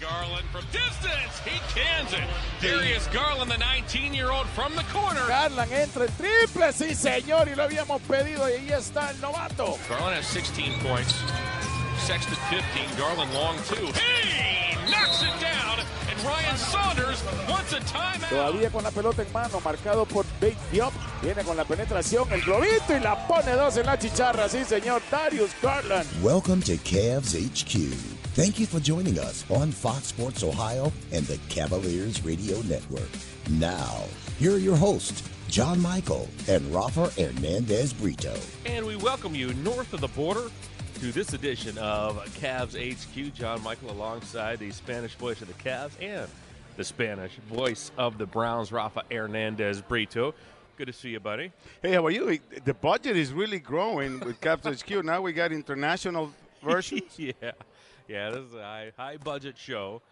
Garland from distance. He cans it. Darius Garland, the 19-year-old from the corner. Garland entra el triple, sí señor, y lo habíamos pedido y ahí está el novato. Garland has 16 points. Sexton 15. Garland long two. He knocks it down, and Ryan Saunders wants a timeout. Todavía con la pelota en mano, marcado por Big Diop. Viene con la penetración, el globito y la pone dos en la chicharra, sí señor, Darius Garland. Welcome to Cavs HQ. Thank you for joining us on Fox Sports Ohio and the Cavaliers Radio Network. Now, here are your hosts, John Michael and Rafa Hernandez Brito. And we welcome you north of the border to this edition of Cavs HQ. John Michael alongside the Spanish voice of the Cavs and the Spanish voice of the Browns, Rafa Hernandez Brito. Good to see you, buddy. Hey, how are you? The budget is really growing with Cavs HQ. Now we got international versions. yeah. Yeah, this is a high, high budget show.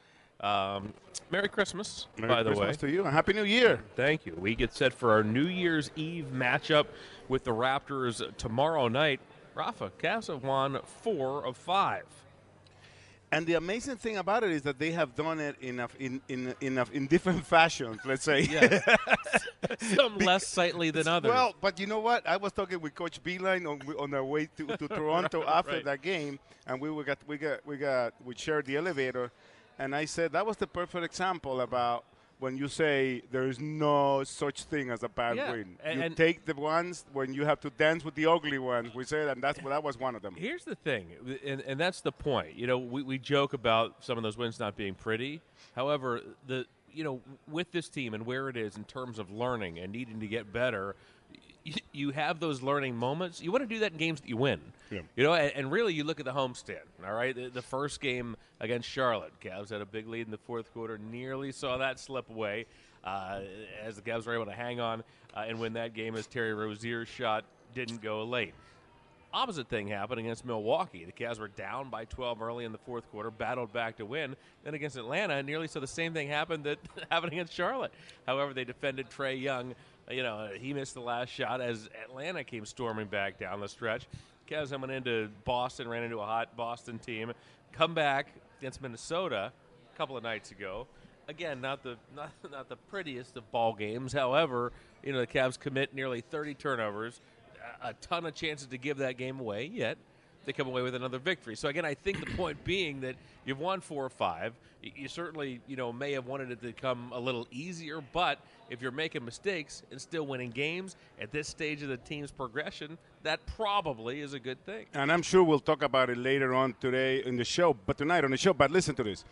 Um, Merry Christmas, Merry by the way. Christmas way. to you and Happy New Year. Thank you. We get set for our New Year's Eve matchup with the Raptors tomorrow night. Rafa, Cavs have won four of five. And the amazing thing about it is that they have done it in a, in in in, a, in different fashions. Let's say. Yes. Some less sightly than others. Well, but you know what? I was talking with Coach Beilein on on our way to, to Toronto after right. that game, and we got we got we got we shared the elevator, and I said that was the perfect example about when you say there is no such thing as a bad Yeah, win. and- you and- take the ones when you have to dance with the ugly ones. We said, and that's that was one of them. Here's the thing, and, and that's the point. You know, we, we joke about some of those wins not being pretty. However, the you know, with this team and where it is in terms of learning and needing to get better, you, you have those learning moments. You want to do that in games that you win. Yeah. You know, and, and really, you look at the homestand. All right, the, the first game against Charlotte, Cavs had a big lead in the fourth quarter, nearly saw that slip away. Uh, as the Cavs were able to hang on uh, and win that game, as Terry Rozier's shot didn't go late. Opposite thing happened against Milwaukee. The Cavs were down by 12 early in the fourth quarter, battled back to win. Then against Atlanta, nearly saw the same thing happen that happened against Charlotte. However, they defended Trae Young. You know, he missed the last shot as Atlanta came storming back down the stretch. Cavs went into Boston, ran into a hot Boston team. Come back against Minnesota a couple of nights ago. Again, not the not, not the prettiest of ball games. However, you know the Cavs commit nearly 30 turnovers, a ton of chances to give that game away. Yet they come away with another victory. So again, I think the point being that you've won four or five. You certainly, you know, may have wanted it to come a little easier, but if you're making mistakes and still winning games at this stage of the team's progression, that probably is a good thing. and I'm sure we'll talk about it later on today in the show, but tonight on the show. But listen to this: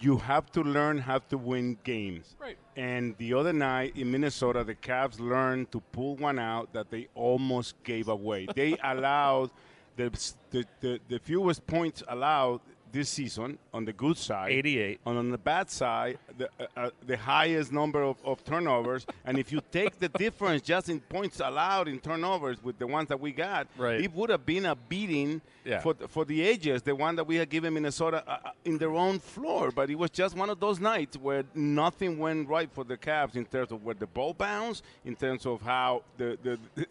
you have to learn how to win games. Right. And the other night in Minnesota, the Cavs learned to pull one out that they almost gave away. They allowed the, the, the, the fewest points allowed this season on the good side. 88. And on the bad side, the, uh, uh, the highest number of, of turnovers. and if you take the difference just in points allowed in turnovers with the ones that we got, Right. it would have been a beating Yeah. for, for the ages, the one that we had given Minnesota uh, uh, in their own floor. But it was just one of those nights where nothing went right for the Cavs in terms of where the ball bounced, in terms of how the, the, the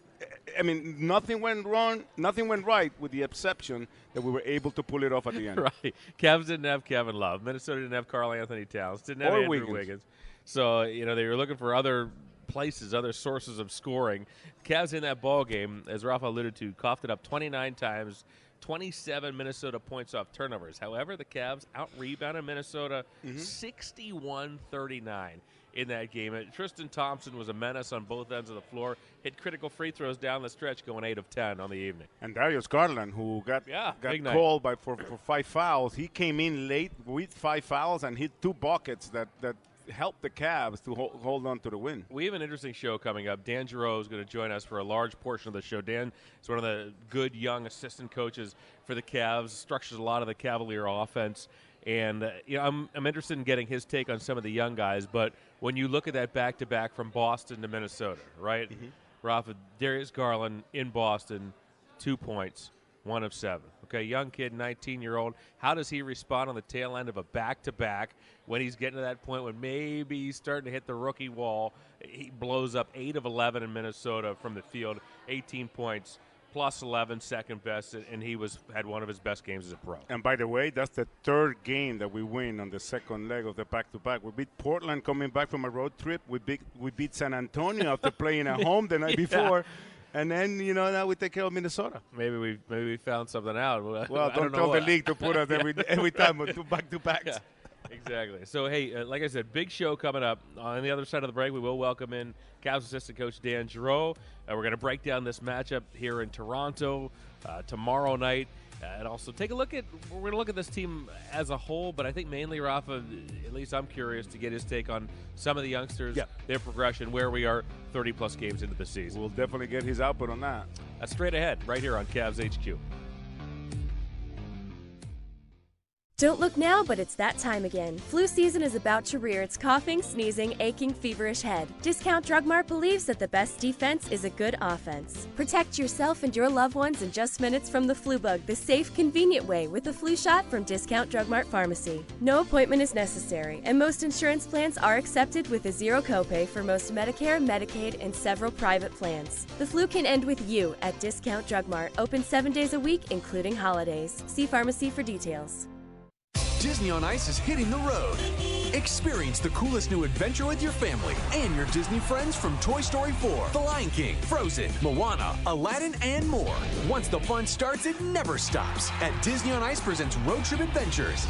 I mean, nothing went wrong, nothing went right, with the exception that we were able to pull it off at the end. right. Cavs didn't have Kevin Love. Minnesota didn't have Karl-Anthony Towns. Didn't have Or Andrew Wiggins. Wiggins. So you know they were looking for other places, other sources of scoring. Cavs in that ball game, as Rafa alluded to, coughed it up 29 times. 27 Minnesota points off turnovers. However, the Cavs out rebounded Minnesota mm-hmm. 61 39 in that game. And Tristan Thompson was a menace on both ends of the floor, hit critical free throws down the stretch, going 8 of 10 on the evening. And Darius Garland, who got Yeah, got night. called by for, for five fouls, he came in late with five fouls and hit two buckets that that helped the Cavs to hold, hold on to the win. We have an interesting show coming up. Dan Geriot is going to join us for a large portion of the show. Dan is one of the good young assistant coaches for the Cavs, structures a lot of the Cavalier offense. And uh, you know, I'm, I'm interested in getting his take on some of the young guys. But when you look at that back to back from Boston to Minnesota, right? Mm-hmm. Rafa, Darius Garland in Boston, two points, one of seven. Okay, young kid, 19 year old. How does he respond on the tail end of a back to back when he's getting to that point when maybe he's starting to hit the rookie wall? He blows up 8 of 11 in Minnesota from the field, 18 points, plus 11, second best, and he was had one of his best games as a pro. And by the way, that's the third game that we win on the second leg of the back-to-back. We beat Portland coming back from a road trip. We beat we beat San Antonio after playing at home the night Yeah. before, and then you know now we take care of Minnesota. Maybe we maybe we found something out. Well, don't, don't know tell the league to put us every every time with two back-to-backs. Yeah, exactly. So, hey, uh, like I said, big show coming up. On the other side of the break, we will welcome in Cavs assistant coach Dan Geriot. Uh, we're going to break down this matchup here in Toronto uh, tomorrow night. Uh, and also take a look at we're going to look at this team as a whole, but I think mainly Rafa. At least I'm curious to get his take on some of the youngsters, Yeah. their progression, where we are 30 plus games into the season. We'll definitely get his output on that. That's straight ahead, right here on Cavs HQ. Don't look now, but it's that time again. Flu season is about to rear its coughing, sneezing, aching, feverish head. Discount Drug Mart believes that the best defense is a good offense. Protect yourself and your loved ones in just minutes from the flu bug, the safe, convenient way with a flu shot from Discount Drug Mart Pharmacy. No appointment is necessary, and most insurance plans are accepted with a zero copay for most Medicare, Medicaid, and several private plans. The flu can end with you at Discount Drug Mart, open seven days a week, including holidays. See pharmacy for details. Disney on Ice is hitting the road. Experience the coolest new adventure with your family and your Disney friends from Toy Story 4, The Lion King, Frozen, Moana, Aladdin, and more. Once the fun starts, it never stops. At Disney on Ice presents Road Trip Adventures.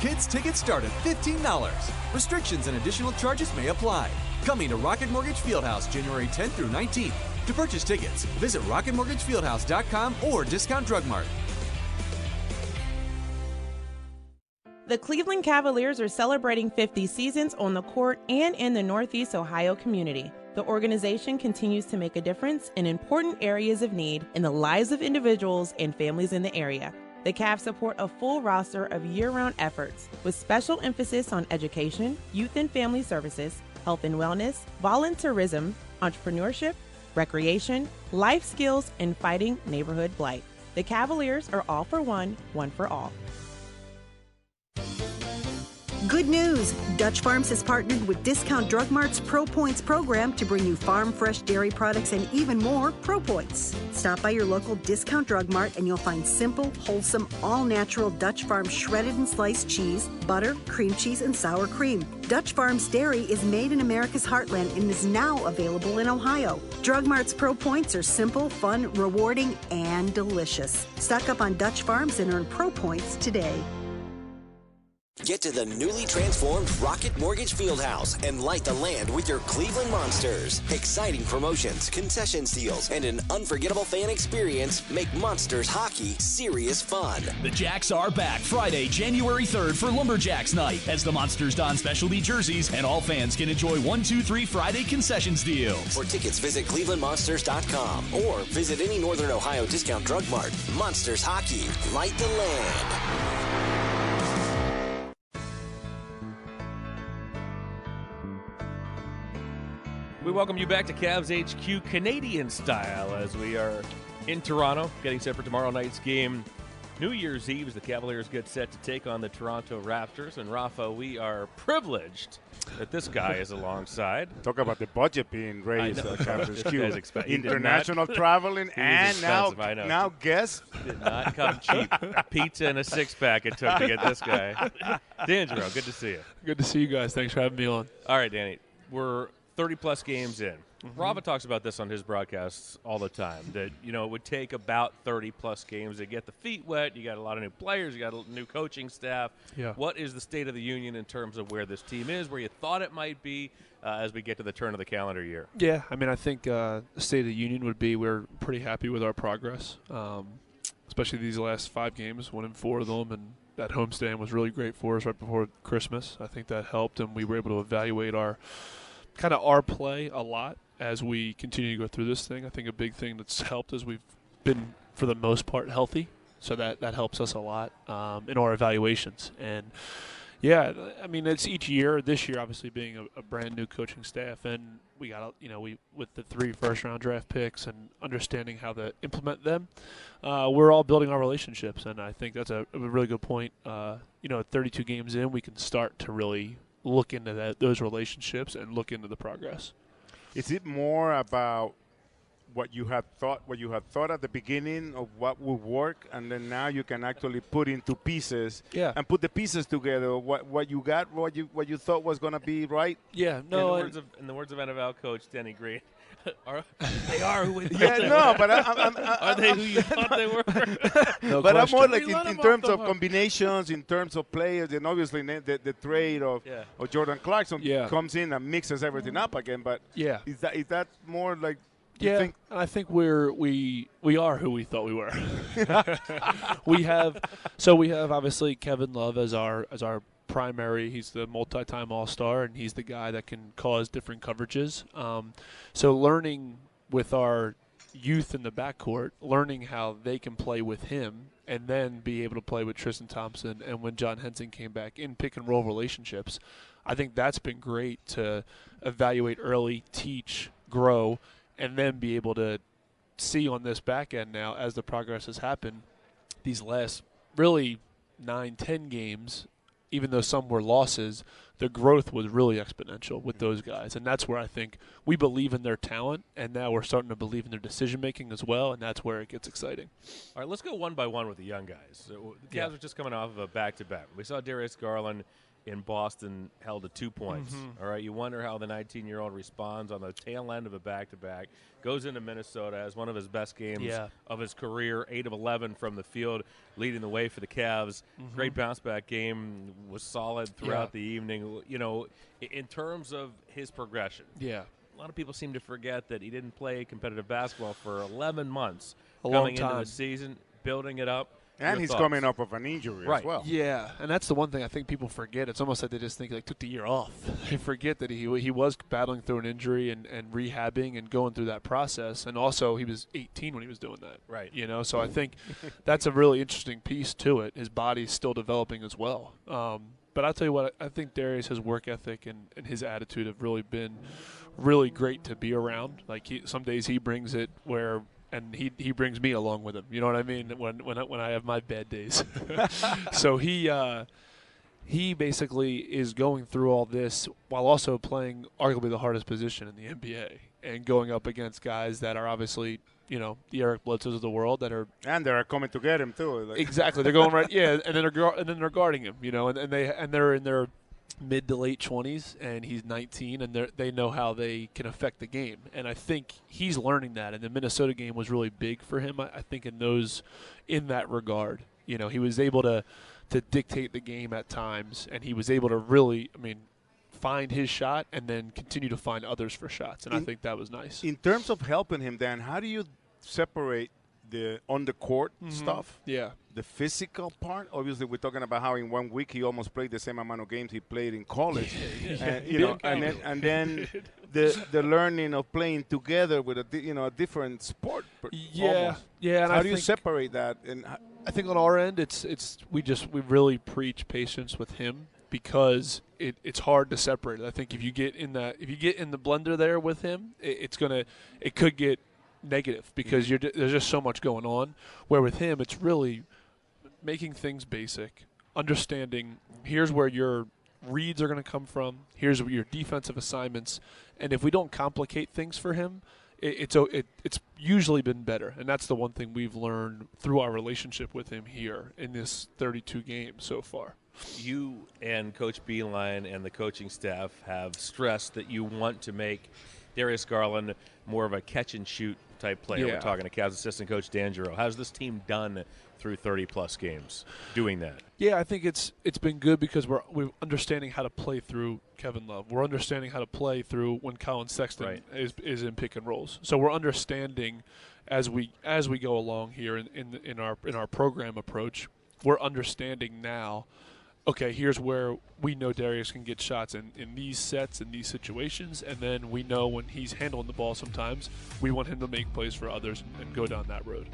Kids tickets start at $15. Restrictions and additional charges may apply. Coming to Rocket Mortgage Fieldhouse January 10th through 19th. To purchase tickets, visit rocketmortgagefieldhouse.com or Discount Drug Mart. The Cleveland Cavaliers are celebrating 50 seasons on the court and in the Northeast Ohio community. The organization continues to make a difference in important areas of need in the lives of individuals and families in the area. The Cavs support a full roster of year round efforts with special emphasis on education, youth and family services, health and wellness, volunteerism, entrepreneurship, recreation, life skills, and fighting neighborhood blight. The Cavaliers are all for one, one for all. Good news! Dutch Farms has partnered with Discount Drug Mart's Pro Points program to bring you farm fresh dairy products and even more Pro Points. Stop by your local Discount Drug Mart and you'll find simple, wholesome, all natural Dutch Farms shredded and sliced cheese, butter, cream cheese, and sour cream. Dutch Farms Dairy is made in America's heartland and is now available in Ohio. Drug Mart's Pro Points are simple, fun, rewarding, and delicious. Stock up on Dutch Farms and earn Pro Points today. Get to the newly transformed Rocket Mortgage Fieldhouse and light the land with your Cleveland Monsters. Exciting promotions, concession deals, and an unforgettable fan experience make Monsters hockey serious fun. The Jacks are back Friday, January 3rd for Lumberjacks Night as the Monsters don specialty jerseys and all fans can enjoy 1 2 3 Friday concessions deals. For tickets, visit clevelandmonsters.com or visit any Northern Ohio discount drug mart. Monsters hockey, light the land. We welcome you back to Cavs HQ Canadian style as we are in Toronto, getting set for tomorrow night's game New Year's Eve, the Cavaliers get set to take on the Toronto Raptors. And Rafa, we are privileged that this guy is alongside. Talk about the budget being raised. know. at Campus This Q. guy's expe- he did not- International traveling and now I know. now guess Did not come cheap. Pizza and a six pack it took to get this guy. D'Angelo, good to see you. Good to see you guys. Thanks for having me on. All right, Danny, we're 30 plus games in. Mm-hmm. Rafa talks about this on his broadcasts all the time. That you know it would take about 30 plus games to get the feet wet. You got a lot of new players. You got a new coaching staff. Yeah. What is the state of the union in terms of where this team is, where you thought it might be uh, as we get to the turn of the calendar year? Yeah, I mean, I think uh, the state of the union would be we're pretty happy with our progress, um, especially these last five games, one in four of them, and that homestand was really great for us right before Christmas. I think that helped, and we were able to evaluate our kind of our play a lot as we continue to go through this thing. I think a big thing that's helped is we've been, for the most part, healthy, so that that helps us a lot um, in our evaluations and. Yeah, I mean it's each year. This year, obviously, being a, a brand new coaching staff, and we got you know we with the three first round draft picks and understanding how to implement them, uh, we're all building our relationships, and I think that's a, a really good point. Uh, you know, 32 games in, we can start to really look into that those relationships and look into the progress. Is it more about what you had thought, what you had thought at the beginning of what would work, and then now you can actually put into pieces, Yeah. and put the pieces together. What what you got, what you what you thought was going to be right. Yeah, in, the words of, in the words of NFL coach Denny Green, are, they are who we thought Yeah, they no, were. but I, I'm, I'm, are they who you thought they were? no but I'm more like We let in, in 'em off terms of combinations, in terms of players, and obviously the, the, the trade of, Yeah. of Jordan Clarkson Yeah. comes in and mixes everything up again. But Yeah. is that is that more like you Yeah, think and I think we're we we are who we thought we were. we have so we have obviously Kevin Love as our as our primary. He's the multi-time All-Star, and he's the guy that can cause different coverages. Um, so learning with our youth in the backcourt, learning how they can play with him, and then be able to play with Tristan Thompson. And when John Henson came back in pick and roll relationships, I think that's been great to evaluate early, teach, grow, and then be able to see on this back end now as the progress has happened. These last really nine, ten games, even though some were losses, the growth was really exponential with mm-hmm. those guys, and that's where I think we believe in their talent, and now we're starting to believe in their decision making as well, and that's where it gets exciting. All right, let's go one by one with the young guys. So the Cavs Yeah. are just coming off of a back-to-back. We saw Darius Garland in Boston held to two points. Mhm. All right, you wonder how the 19-year-old responds on the tail end of a back-to-back. Goes into Minnesota as one of his best games Yeah. of his career, eight of 11 from the field, leading the way for the Cavs. Mhm. Great bounce-back game, was solid throughout the evening. You know, in terms of his progression. Yeah. A lot of people seem to forget that he didn't play competitive basketball for 11 months A coming long into the season, building it up. And he's thoughts? coming up of an injury right. as well. Yeah, and that's the one thing I think people forget. It's almost like they just think like took the year off. They forget that he he was battling through an injury and, and rehabbing and going through that process, and also he was 18 when he was doing that. Right. You know, so I think that's a really interesting piece to it. His body's still developing as well. Um, but I'll tell you what, I think Darius, his work ethic and, and his attitude have really been really great to be around. Like he, some days he brings it where and he he brings me along with him. You know what I mean? When when I, when I have my bad days. so he uh, he basically is going through all this while also playing arguably the hardest position in the NBA and going up against guys that are obviously you know the Eric Bledsoes of the world that are And they're coming to get him too. like- exactly they're going right yeah and then they're and then they're guarding him you know and, and they and they're in their mid to late 20s and he's 19 and they they know how they can affect the game. And I think he's learning that and the Minnesota game was really big for him I, I think in those in that regard. You know he was able to to dictate the game at times and he was able to really I mean find his shot and then continue to find others for shots and I think that was nice. In terms of helping him, Dan, how do you separate the on the court Mhm. stuff? Yeah. The physical part. Obviously, we're talking about how in one week he almost played the same amount of games he played in college. Yeah, and, you know, and then and then the the learning of playing together with a di- you know a different sport. per- Yeah, almost. yeah. And how I do you separate that? And h- I think on our end, it's it's we just we really preach patience with him because it, it's hard to separate. it. I think if you get in the if you get in the blender there with him, it, it's gonna it could get negative because mm-hmm. you're ju- there's just so much going on. Where with him, it's really making things basic, understanding here's where your reads are going to come from, here's your defensive assignments, and if we don't complicate things for him, it, it's it, it's usually been better, and that's the one thing we've learned through our relationship with him here in this 32 games so far. You and Coach Beilein and the coaching staff have stressed that you want to make Darius Garland more of a catch and shoot type player. Yeah. We're talking to Cavs assistant coach Dan Geriot. How's this team done through 30 plus games doing that? Yeah, I think it's it's been good because we're we're understanding how to play through Kevin Love. We're understanding how to play through when Colin Sexton Right. is is in pick and rolls. So we're understanding as we as we go along here in in, in our in our program approach. We're understanding now. Okay, here's where we know Darius can get shots in, in these sets, in these situations, and then we know when he's handling the ball sometimes, we want him to make plays for others and, and go down that road.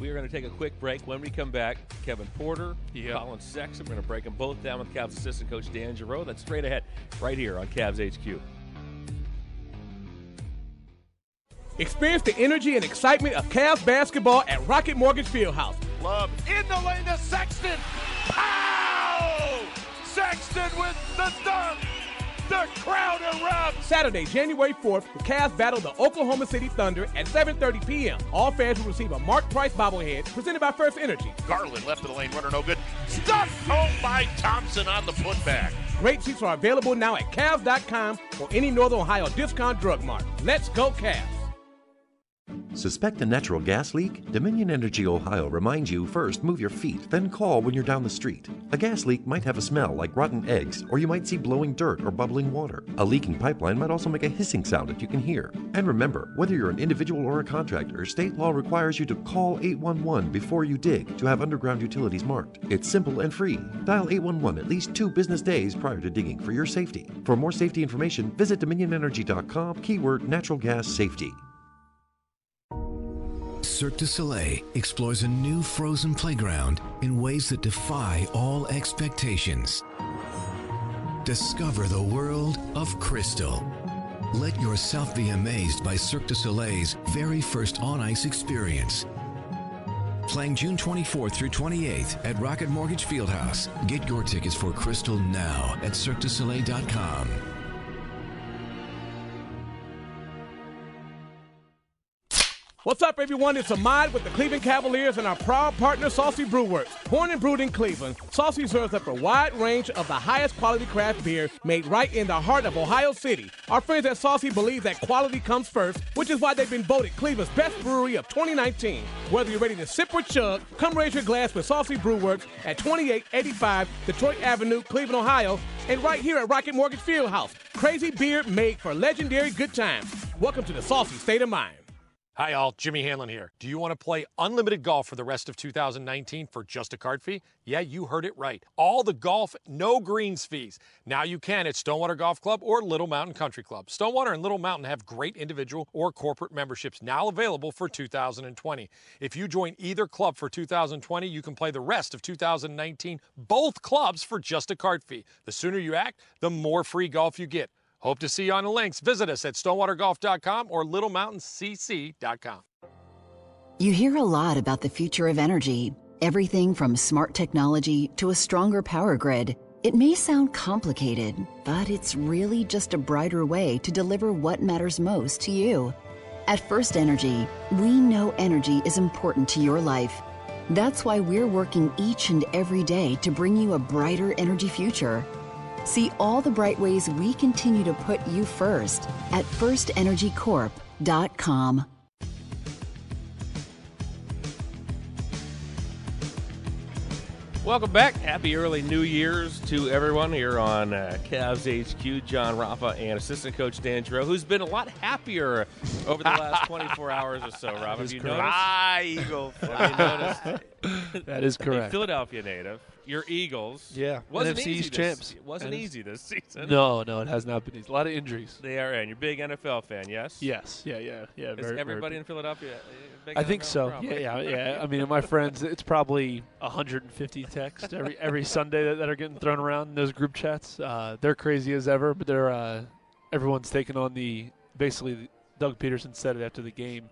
We are going to take a quick break. When we come back, Kevin Porter, Colin Sexton. We're going to break them both down with Cavs assistant coach Dan Geriot. That's straight ahead, right here on Cavs HQ. Experience the energy and excitement of Cavs basketball at Rocket Mortgage Fieldhouse. Love in the lane to Sexton. Pow! With the dunk. The crowd erupts. Saturday, January 4th, the Cavs battle the Oklahoma City Thunder at 7:30 p.m. All fans will receive a Mark Price bobblehead presented by First Energy. Garland left of the lane, runner no good. Stuffed home by Thompson on the putback. Great seats are available now at Cavs.com or any Northern Ohio discount drug mart. Let's go Cavs! Suspect a natural gas leak? Dominion Energy Ohio reminds you first move your feet, then call when you're down the street. A gas leak might have a smell like rotten eggs, or you might see blowing dirt or bubbling water. A leaking pipeline might also make a hissing sound that you can hear. And remember, whether you're an individual or a contractor, state law requires you to call 811 before you dig to have underground utilities marked. It's simple and free. Dial 811 at least two business days prior to digging for your safety. For more safety information, visit dominionenergy.com, keyword natural gas safety. Cirque du Soleil explores a new frozen playground in ways that defy all expectations. Discover the world of crystal. Let yourself be amazed by Cirque du Soleil's very first on ice experience. Playing June 24th through 28th at Rocket Mortgage Fieldhouse. Get your tickets for Crystal now at CirqueDuSoleil.com. What's up, everyone? It's Ahmad with the Cleveland Cavaliers and our proud partner, Saucy Brew Works. Born and brewed in Cleveland, Saucy serves up a wide range of the highest quality craft beer made right in the heart of Ohio City. Our friends at Saucy believe that quality comes first, which is why they've been voted Cleveland's best brewery of 2019. Whether you're ready to sip or chug, come raise your glass with Saucy Brew Works at 2885 Detroit Avenue, Cleveland, Ohio, and right here at Rocket Mortgage Fieldhouse. Crazy beer made for legendary good times. Welcome to the Saucy State of Mind. Hi, all. Jimmy Hanlon here. Do you want to play unlimited golf for the rest of 2019 for just a card fee? Yeah, you heard it right. All the golf, no greens fees. Now you can at Stonewater Golf Club or Little Mountain Country Club. Stonewater and Little Mountain have great individual or corporate memberships now available for 2020. If you join either club for 2020, you can play the rest of 2019, both clubs for just a card fee. The sooner you act, the more free golf you get. Hope to see you on the links. Visit us at stonewatergolf.com or littlemountainCC.com. You hear a lot about the future of energy everything from smart technology to a stronger power grid. It may sound complicated, but it's really just a brighter way to deliver what matters most to you. At First Energy, we know energy is important to your life. That's why we're working each and every day to bring you a brighter energy future. See all the bright ways we continue to put you first at firstenergycorp.com. Welcome back. Happy early New Year's to everyone here on uh, Cavs HQ. John Rafa and assistant coach Dan Geriot, who's been a lot happier over the last 24 hours or so. Rob, have you correct. noticed? Ah, Eagle. Have you noticed? That is correct. Philadelphia native. Your Eagles. Yeah, wasn't NFC easy this, champs. It wasn't easy this season. No, no, it has not been easy. A lot of injuries. They are and You're a big NFL fan, yes? Yes, yeah, yeah, yeah. Is very- very everybody big. in Philadelphia? big I think NFL so. Probably. Yeah, yeah, yeah. I mean, my friends, it's probably 150 texts every every Sunday that, that are getting thrown around in those group chats. Uh, they're crazy as ever, but they're uh, everyone's taking on the basically Doug Pederson said it after the game.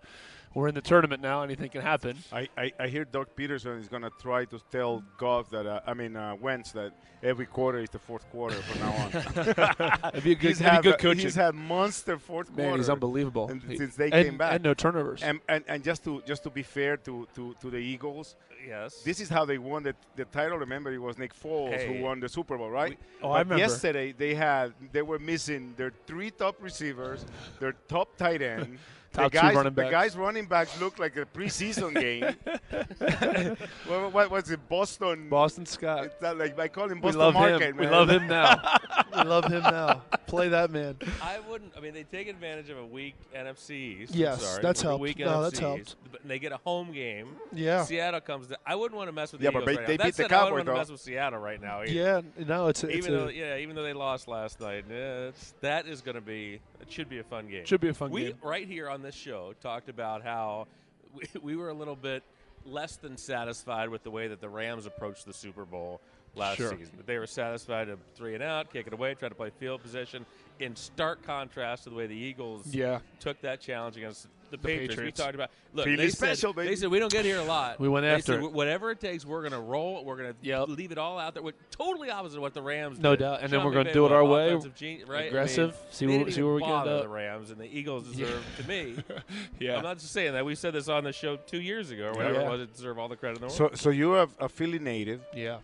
We're in the tournament now. Anything can happen. I, I, I hear Doug Pederson is going to try to tell Goff that uh, I mean uh, Wentz that every quarter is the fourth quarter from now on. That'd be a good- He's that'd be had- good coaching. He's had monster fourth Man, quarter. he's unbelievable. and- He- since they and- came back, and no turnovers. And, and and just to just to be fair to to, to the Eagles, Yes. this is how they won the, the title. Remember, it was Nick Foles Hey. who won the Super Bowl, right? Oh, But I remember. Yesterday they had they were missing their three top receivers, their top tight end. Top the two guys, running the backs. guys running backs look like a preseason game. what, what was it? Boston. Boston Scott. It's not like I call him We Boston love Market. him. We love him now. we love him now. Play that man. I wouldn't. I mean, they take advantage of a weak NFC East. Yes, sorry, that's a helped. Weak No, NFC that's helped. East, but they get a home game. Yeah. Seattle comes. To, I wouldn't want to mess with the Yeah, but Eagles they- right they now. beat That the said, I Cowboys, wouldn't want though. to mess with Seattle right now. either. Yeah, no, it's a, it's even a, though yeah, even though they lost last night, yeah, it's, that is going to be. It should be a fun game. Should be a fun we, game. We right here on this show talked about how we, we were a little bit less than satisfied with the way that the Rams approached the Super Bowl last Sure. season. But they were satisfied to three and out, kick it away, try to play field position. In stark contrast to the way the Eagles Yeah. took that challenge against the, The Patriots. Patriots. We talked about. Look, Feeling they special, said, baby. They said we don't get here a lot. We went They after said, it. whatever it takes. We're going to roll. We're going to leave it all out there. We're totally opposite of what the Rams. No did. doubt. And then we're gonna do it our way. offensive gene- right? I mean, Aggressive. See they where- didn't see where we even can end bother up. The Rams and the Eagles Yeah. deserve to me. Yeah. I'm not just saying that. We said this on the show two years ago, or whatever Yeah. it was. It deserve all the credit in the So, world. so you have a Philly native, yeah.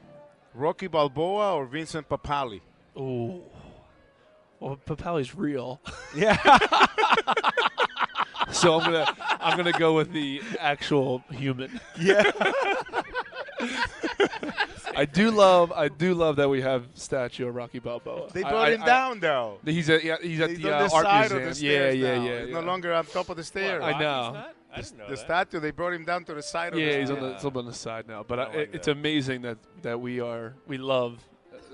Rocky Balboa or Vincent Papale? Ooh. Well, Papale's real. Yeah. so I'm gonna I'm gonna go with the actual human. Yeah. I do love I do love that we have statue of Rocky Balboa. They brought I- him I- down though. He's at yeah, he's at He's the, on uh, the art side museum. of the yeah, yeah, now. yeah, He's yeah. no longer on top of the stairs. I know. I didn't know the that. statue they brought him down to the side of Yeah, the he's on the it's up on the side now. But I I like it- it's that. amazing that that we are we love.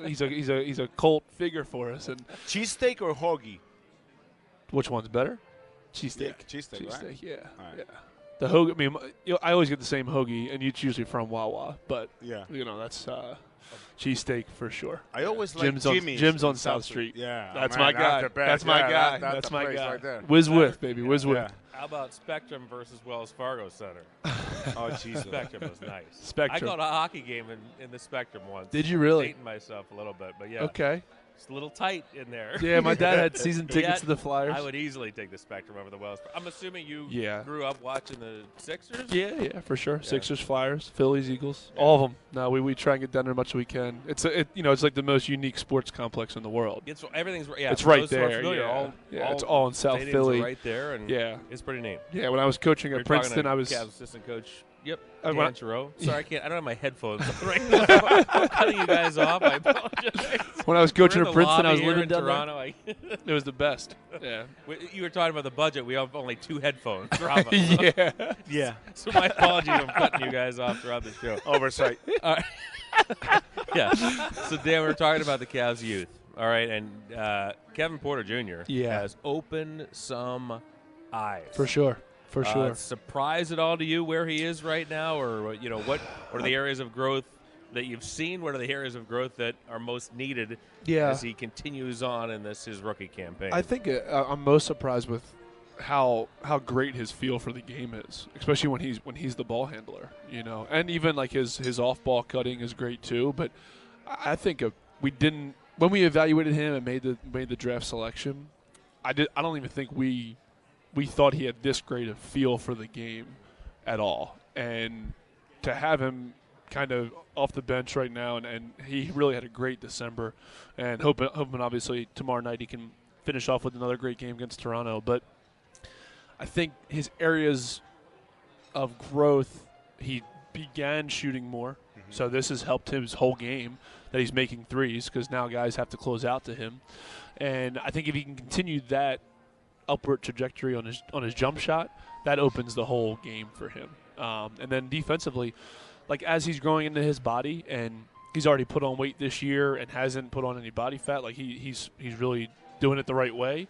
He's a he's a he's a cult figure for us. And cheesesteak or hoagie? which one's better? Cheesesteak. Yeah, cheesesteak, right? Cheesesteak. Yeah. All right. Yeah. The hoagie. I mean, you know, I always get the same hoagie, and it's usually from Wawa. But Yeah. you know that's uh, cheesesteak for sure. I always like Jim's on, Jim's on South South Street. Street. Yeah, that's man, my guy. the best. That's my Yeah, guy. that- that's that's my guy. right there. Whiz with baby. Whiz with. Yeah. How about Spectrum versus Wells Fargo Center? Oh Jesus. Spectrum was nice. Spectrum. I got a hockey game in, in the Spectrum once. Did you really? Hating myself a little bit, but yeah. Okay. It's a little tight in there. Yeah, my dad had season tickets yet, to the Flyers. I would easily take the Spectrum over the Wells. I'm assuming you Yeah. grew up watching the Sixers. Yeah, yeah, for sure. Sixers, Flyers, Phillies, Eagles, all of them. No, we, we try and get down there as much as we can. It's a, it, you know it's like the most unique sports complex in the world. It's everything's yeah. it's right those who aren't there. familiar, yeah, all, yeah, all it's all in South Philly. right there, and yeah, it's pretty neat. yeah. When I was coaching You're at Princeton, to I was Cavs assistant coach. Yep, Uh, Dan when I- Geriot. Sorry, I can't. I don't have my headphones on right now. I'm cutting you guys off. I apologize. when I was coaching in at Princeton. I was living in. Toronto. I- It was the best. Yeah. We- You were talking about the budget. We have only two headphones. Bravo. yeah. Yeah. So my apologies. I'm cutting you guys off throughout the show. Oversight. All right. yeah. So Dan, we we're talking about the Cavs youth. All right, and uh, Kevin Porter Jr. Yeah. has opened some eyes. For sure. For Uh, sure. surprise at all to you where he is right now, or you know what? What are the areas of growth that you've seen? What are the areas of growth that are most needed Yeah. as he continues on in this his rookie campaign? I think uh, I'm most surprised with how how great his feel for the game is, especially when he's when he's the ball handler, you know, and even like his his off ball cutting is great too. But I think uh we didn't when we evaluated him and made the made the draft selection. I did. I don't even think we we thought he had this great a feel for the game at all, and to have him kind of off the bench right now, and, and he really had a great December, and hoping, hoping obviously tomorrow night he can finish off with another great game against Toronto. But I think his areas of growth, he began shooting more, mm-hmm. so this has helped him his whole game that he's making threes because now guys have to close out to him, and I think if he can continue that upward trajectory on his on his jump shot, that opens the whole game for him. Um, and then defensively, like as he's growing into his body and he's already put on weight this year and hasn't put on any body fat, like he, he's he's really doing it the right way.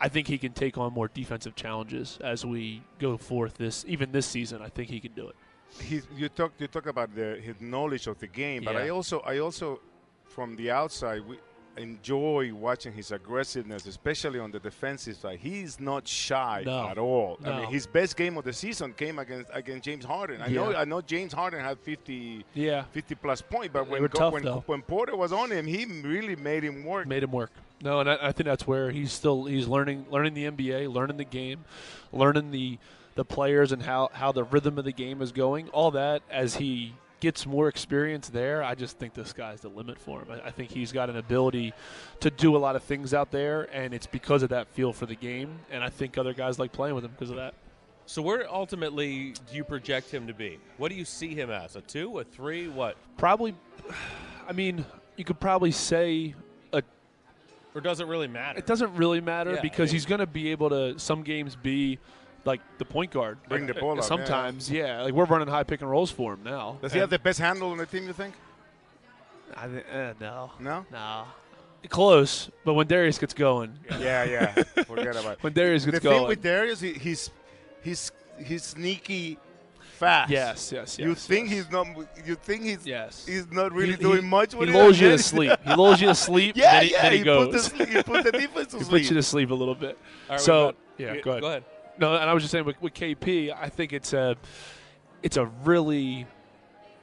I think he can take on more defensive challenges as we go forth this even this season. I think he can do it. He's, you talk you talk about the, his knowledge of the game, but Yeah. I also I also from the outside we enjoy watching his aggressiveness, especially on the defensive side. He's not shy No. at all. No. I mean, his best game of the season came against against James Harden. I know I know James Harden had 50, Yeah. 50 plus points, but when tough, when, when Porter was on him, he really made him work. made him work. No, and I, I think that's where he's still he's learning learning the NBA, learning the game, learning the the players and how how the rhythm of the game is going. All that as he gets more experience there, I just think the sky's the limit for him. I, I think he's got an ability to do a lot of things out there, and it's because of that feel for the game. And I think other guys like playing with him because of that. So where ultimately do you project him to be? What do you see him as? A two, a three, what? Probably, I mean, you could probably say a Or does it really matter? It doesn't really matter Yeah, I because mean- he's going to be able to some games be like the point guard. Bring the ball up, yeah. Sometimes, yeah. Like we're running high pick and rolls for him now. Does he have the best handle on the team? You think? I thi- uh, no. No. No. Close, but when Darius gets going, Yeah, yeah. Forget about it. When Darius the gets thing with Darius, he, he's he's he's sneaky fast. Yes, yes, yes. You yes, think he's not? You think he's? Yes. He's not really He- doing he- much. he with it, lulls you to sleep. He lulls you to sleep, Yeah, then he- yeah. then he Put goes. the, sleep- he put the defense to he sleep. puts you to sleep a little bit. All right, so what yeah, go ahead. go ahead. No, and I was just saying with, with KP, I think it's a it's a really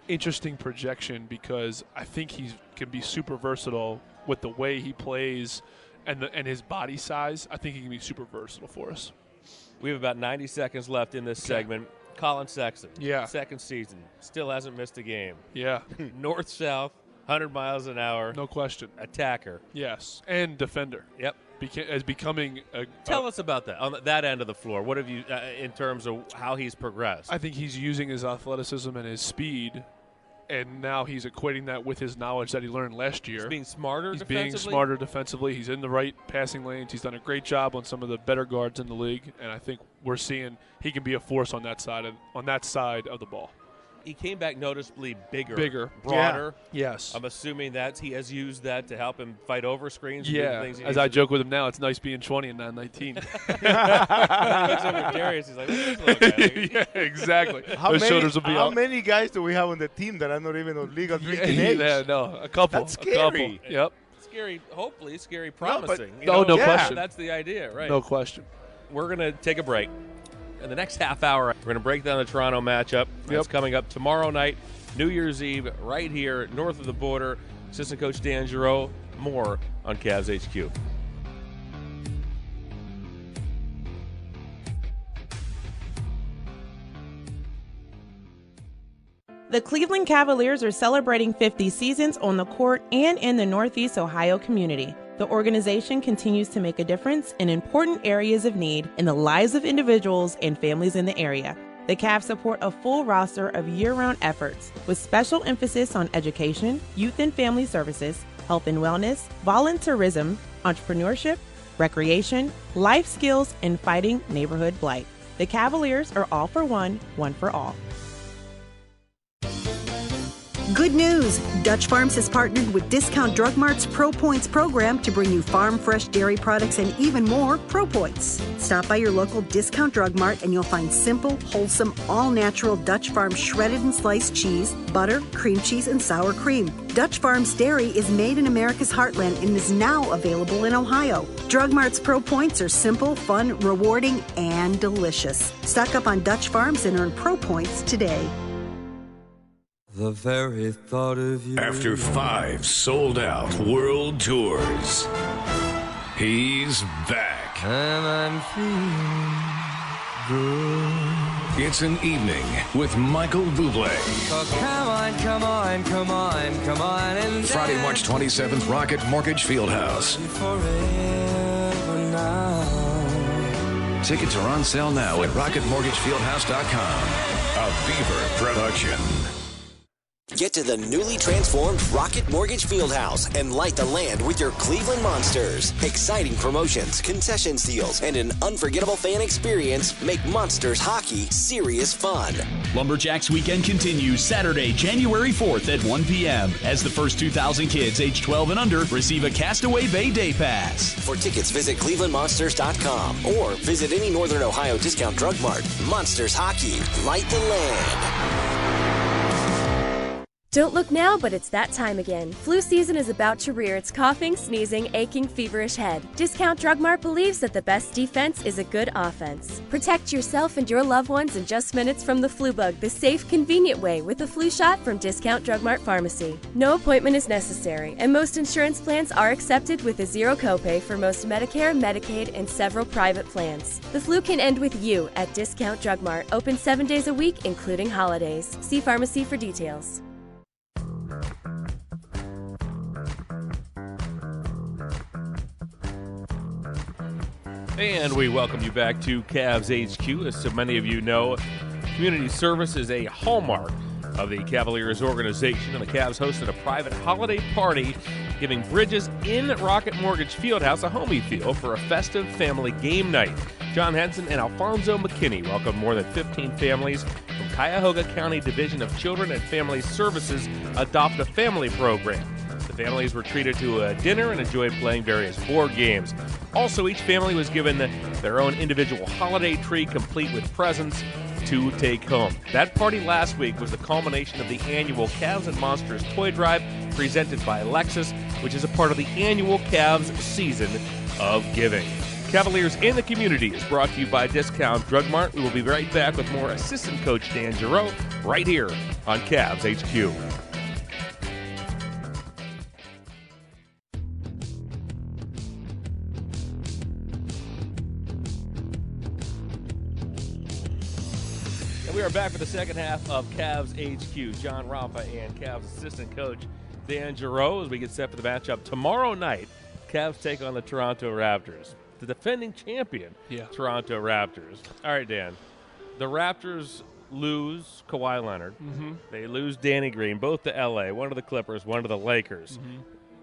interesting projection because I think he can be super versatile with the way he plays and the, and his body size. I think he can be super versatile for us. We have about 90 seconds left in this segment. Colin Sexton. Yeah. Second season. Still hasn't missed a game. Yeah. North south, 100 miles an hour. No question. Attacker. Yes, and defender. Yep. Beca- as becoming a, Tell a- us about that on that end of the floor. What have you, uh, in terms of how he's progressed? I think he's using his athleticism and his speed, and now he's equating that with his knowledge that he learned last year. He's being smarter He's being smarter defensively. He's in the right passing lanes. He's done a great job on some of the better guards in the league, and I think we're seeing he can be a force on that side of, on that side of the ball. He came back noticeably bigger, Bigger. broader. Yeah. Yes. I'm assuming that he has used that to help him fight over screens. and Yeah, things as I to joke with him now, it's nice being 20 and not 19. He looks over Darius, he's like, this guy." yeah, exactly. How Those many, shoulders will be how up. many guys do we have on the team that are not even of legal Yeah, drinking age? yeah, no, a couple. That's a couple. scary. Yep. Scary, hopefully scary, but- promising. you No, know? no Yeah, question. That's the idea, right? No question. We're going to take a break. In the next half hour, we're going to break down the Toronto matchup. That's coming up tomorrow night, New Year's Eve, right here north of the border. Assistant Coach Dan Giroux. More on Cavs HQ. The Cleveland Cavaliers are celebrating 50 seasons on the court and in the Northeast Ohio community. The organization continues to make a difference in important areas of need in the lives of individuals and families in the area. The Cavs support a full roster of year round efforts with special emphasis on education, youth and family services, health and wellness, volunteerism, entrepreneurship, recreation, life skills, and fighting neighborhood blight. The Cavaliers are all for one, one for all. Good news! Dutch Farms has partnered with Discount Drug Mart's Pro Points program to bring you farm fresh dairy products and even more Pro Points. Stop by your local Discount Drug Mart and you'll find simple, wholesome, all natural Dutch Farm shredded and sliced cheese, butter, cream cheese, and sour cream. Dutch Farms Dairy is made in America's heartland and is now available in Ohio. Drug Mart's Pro Points are simple, fun, rewarding, and delicious. Stock up on Dutch Farms and earn Pro Points today. The very thought of you. After five sold out world tours, he's back. And I'm feeling good. It's an evening with Michael Bublé. So come on, come on, come on, come on. And Friday, March 27th, Rocket Mortgage Fieldhouse. Tickets are on sale now at rocketmortgagefieldhouse.com. A Beaver production. Get to the newly transformed Rocket Mortgage Fieldhouse and light the land with your Cleveland Monsters. Exciting promotions, concession deals, and an unforgettable fan experience make Monsters hockey serious fun. Lumberjacks weekend continues Saturday, January 4th at 1 p.m. as the first 2,000 kids age 12 and under receive a Castaway Bay Day Pass. For tickets, visit clevelandmonsters.com or visit any Northern Ohio discount drug mart. Monsters hockey, light the land. Don't look now, but it's that time again. Flu season is about to rear its coughing, sneezing, aching, feverish head. Discount Drug Mart believes that the best defense is a good offense. Protect yourself and your loved ones in just minutes from the flu bug the safe, convenient way with a flu shot from Discount Drug Mart Pharmacy. No appointment is necessary, and most insurance plans are accepted with a zero copay for most Medicare, Medicaid, and several private plans. The flu can end with you at Discount Drug Mart, open seven days a week, including holidays. See pharmacy for details. And we welcome you back to Cavs HQ. As so many of you know, community service is a hallmark of the Cavaliers organization, and the Cavs hosted a private holiday party giving Bridges in Rocket Mortgage Fieldhouse a homey feel for a festive family game night. John Henson and Alfonzo McKinnie welcomed more than 15 families from Cuyahoga County Division of Children and Family Services Adopt a Family program. Families were treated to a dinner and enjoyed playing various board games. Also, each family was given their own individual holiday tree complete with presents to take home. That party last week was the culmination of the annual Cavs and Monsters toy drive presented by Lexus, which is a part of the annual Cavs season of giving. Cavaliers in the Community is brought to you by Discount Drug Mart. We will be right back with more assistant coach Dan Geriot right here on Cavs HQ. Are back for the second half of Cavs HQ. John Rafa and Cavs assistant coach Dan Geriot as we get set for the matchup tomorrow night. Cavs take on the Toronto Raptors, the defending champion Yeah. Toronto Raptors. All right, Dan. The Raptors lose Kawhi Leonard. Mhm. They lose Danny Green, both to LA, one to the Clippers, one to the Lakers. Mhm.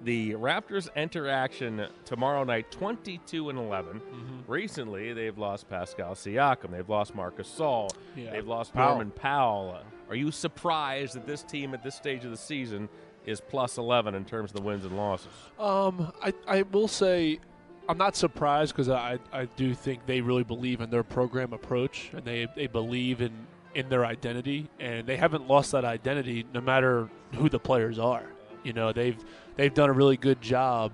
The Raptors enter action tomorrow night 22 and 11. Mm-hmm. Recently, they've lost Pascal Siakam. They've lost Marc Gasol. Yeah. They've lost Powell. Norman Powell. Are you surprised that this team at this stage of the season is plus 11 in terms of the wins and losses? Um, I, I will say I'm not surprised because I, I do think they really believe in their program approach and they, they believe in, in their identity and they haven't lost that identity no matter who the players are. You know, they've they've done a really good job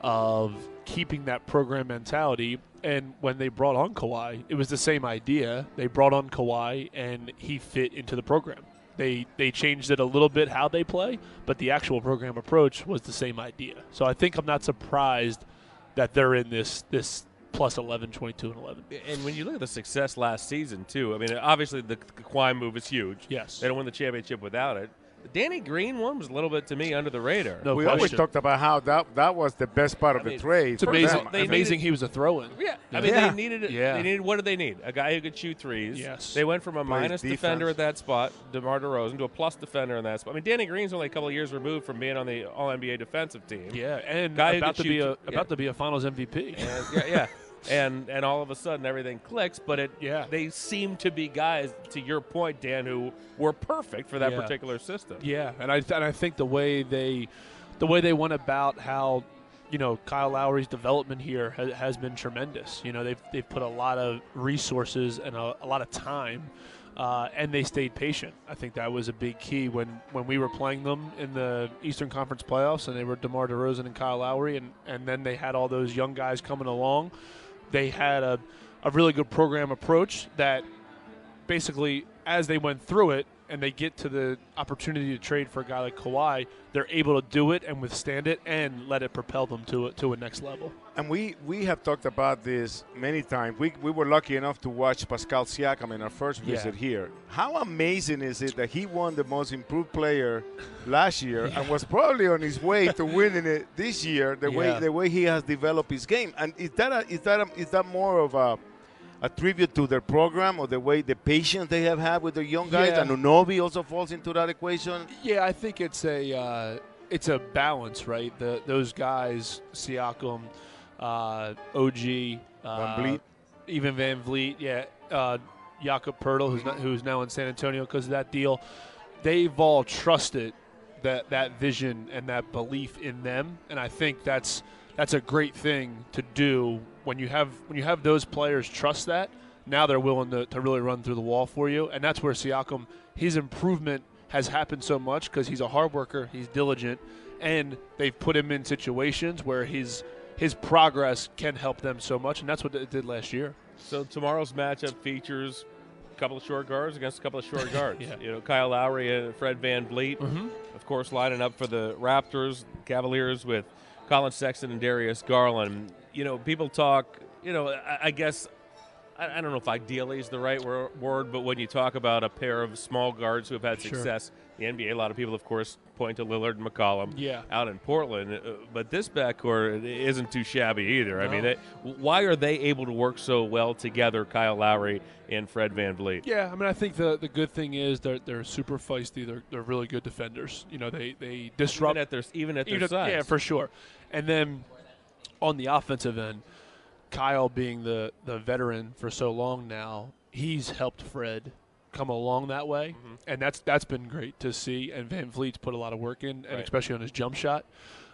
of keeping that program mentality. And when they brought on Kawhi, it was the same idea. They brought on Kawhi and he fit into the program. They they changed it a little bit how they play, but the actual program approach was the same idea. So I think I'm not surprised that they're in this this plus 11, 22, and 11. And when you look at the success last season, too, I mean, obviously the Kawhi move is huge. Yes. They don't win the championship without it. The Danny Green one was a little bit, to me, under the radar. No we always talked about how that that was the best part of the trade. It's for amazing. them. They amazing needed- he was a throw-in. Yeah, I mean Yeah. they needed. Yeah. They needed. What did they need? A guy who could shoot threes. Yes. They went from a Plays minus defender at that spot, DeMar DeRozan, to a plus defender in that spot. I mean, Danny Green's only a couple of years removed from being on the All NBA defensive team. Yeah, and Guy about could to be a th- yeah. about to be a Finals MVP. And, yeah, yeah. And and all of a sudden everything clicks, but it Yeah. they seem to be guys to your point, Dan, who were perfect for that Yeah. particular system. Yeah, and I and I think the way they the way they went about how you know Kyle Lowry's development here has, has been tremendous. You know they've they've put a lot of resources and a, a lot of time. Uh, and they stayed patient. I think that was a big key when, when we were playing them in the Eastern Conference playoffs, and they were DeMar DeRozan and Kyle Lowry, and, and then they had all those young guys coming along. They had a, a really good program approach that basically as they went through it and they get to the opportunity to trade for a guy like Kawhi, they're able to do it and withstand it and let it propel them to a, to a next level. And we, we have talked about this many times. We, we were lucky enough to watch Pascal Siakam in our first Yeah. visit here. How amazing is it that he won the most improved player last year and was probably on his way to winning it this year? The Yeah. way the way he has developed his game. And is that a, is that a, is that more of a a tribute to their program or the way the patience they have had with the young guys? Yeah. And Anunoby also falls into that equation. Yeah, I think it's a uh, it's a balance, right? The those guys, Siakam, uh, OG, uh, Van even VanVleet, yeah, uh, Jakob Poeltl, who's not, who's now in San Antonio because of that deal. They've all trusted that that vision and that belief in them, and I think that's that's a great thing to do when you have when you have those players trust that. Now they're willing to, to really run through the wall for you, and that's where Siakam his improvement has happened so much because he's a hard worker, he's diligent, and they've put him in situations where his his progress can help them so much, and that's what it did last year. So tomorrow's matchup features a couple of short guards against a couple of short guards. Yeah. You know, Kyle Lowry and Fred VanVleet, Mhm. of course, lining up for the Raptors, Cavaliers with Collin Sexton and Darius Garland. You know, people talk. You know, I, I guess I, I don't know if ideally is the right word, but when you talk about a pair of small guards who have had Sure. success, the NBA, a lot of people, of course, point to Lillard and McCollum Yeah. out in Portland. Uh, But this backcourt isn't too shabby either. I mean, they, why are they able to work so well together, Kyle Lowry and Fred VanVleet? Yeah, I mean, I think the the good thing is they're they're super feisty. They're they're really good defenders. You know, they they disrupt Even at their even at their even size. Yeah, for sure. And then on the offensive end, Kyle being the the veteran for so long now, he's helped Fred come along that way, Mm-hmm. and that's that's been great to see. And VanVleet's put a lot of work in, and Right. especially on his jump shot.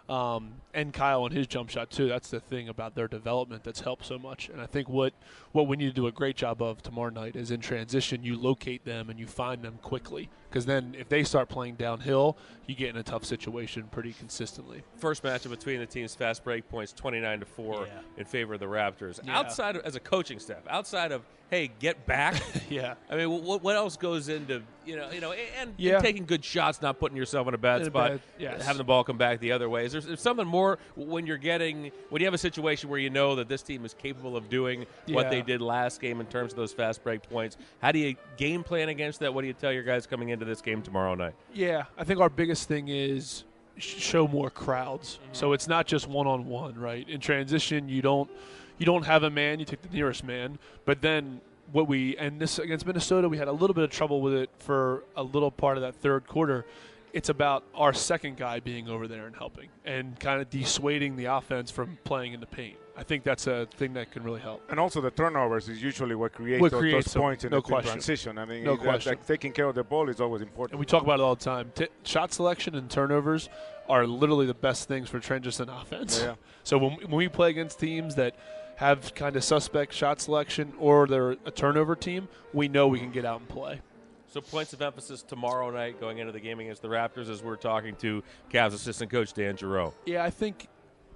Um, and Kyle on his jump shot too. That's the thing about their development that's helped so much. And I think what what we need to do a great job of tomorrow night is in transition, you locate them and you find them quickly. Because then if they start playing downhill, you get in a tough situation pretty consistently. First matchup between the teams, fast break points, twenty-nine to four Yeah. in favor of the Raptors. Yeah. Outside of, as a coaching staff, outside of hey, get back. yeah. I mean, what, what else goes into you know you know and, and taking good shots, not putting yourself in a bad In a spot, bad- yes. having the ball come back the other way. Is there is something more when you're getting when you have a situation where you know that this team is capable of doing what they did last game in terms of those fast break points? How do you game plan against that? What do you tell your guys coming into this game tomorrow night? Yeah, I think our biggest thing is show more crowds. Mm-hmm. So it's not just one on one, right? In transition, you don't you don't have a man, you take the nearest man. But then what we and this against Minnesota, we had a little bit of trouble with it for a little part of that third quarter. It's about our second guy being over there and helping and kind of dissuading the offense from playing in the paint. I think that's a thing that can really help. And also the turnovers is usually what creates What those, creates those them, points in no the question. transition. I mean, No that- question. like taking care of the ball is always important. And we talk about it all the time. T- shot selection and turnovers are literally the best things for transition offense. Yeah. So when, when we play against teams that have kind of suspect shot selection or they're a turnover team, we know we can get out and play. So points of emphasis tomorrow night going into the game against the Raptors as we're talking to Cavs assistant coach Dan Geriot. Yeah, I think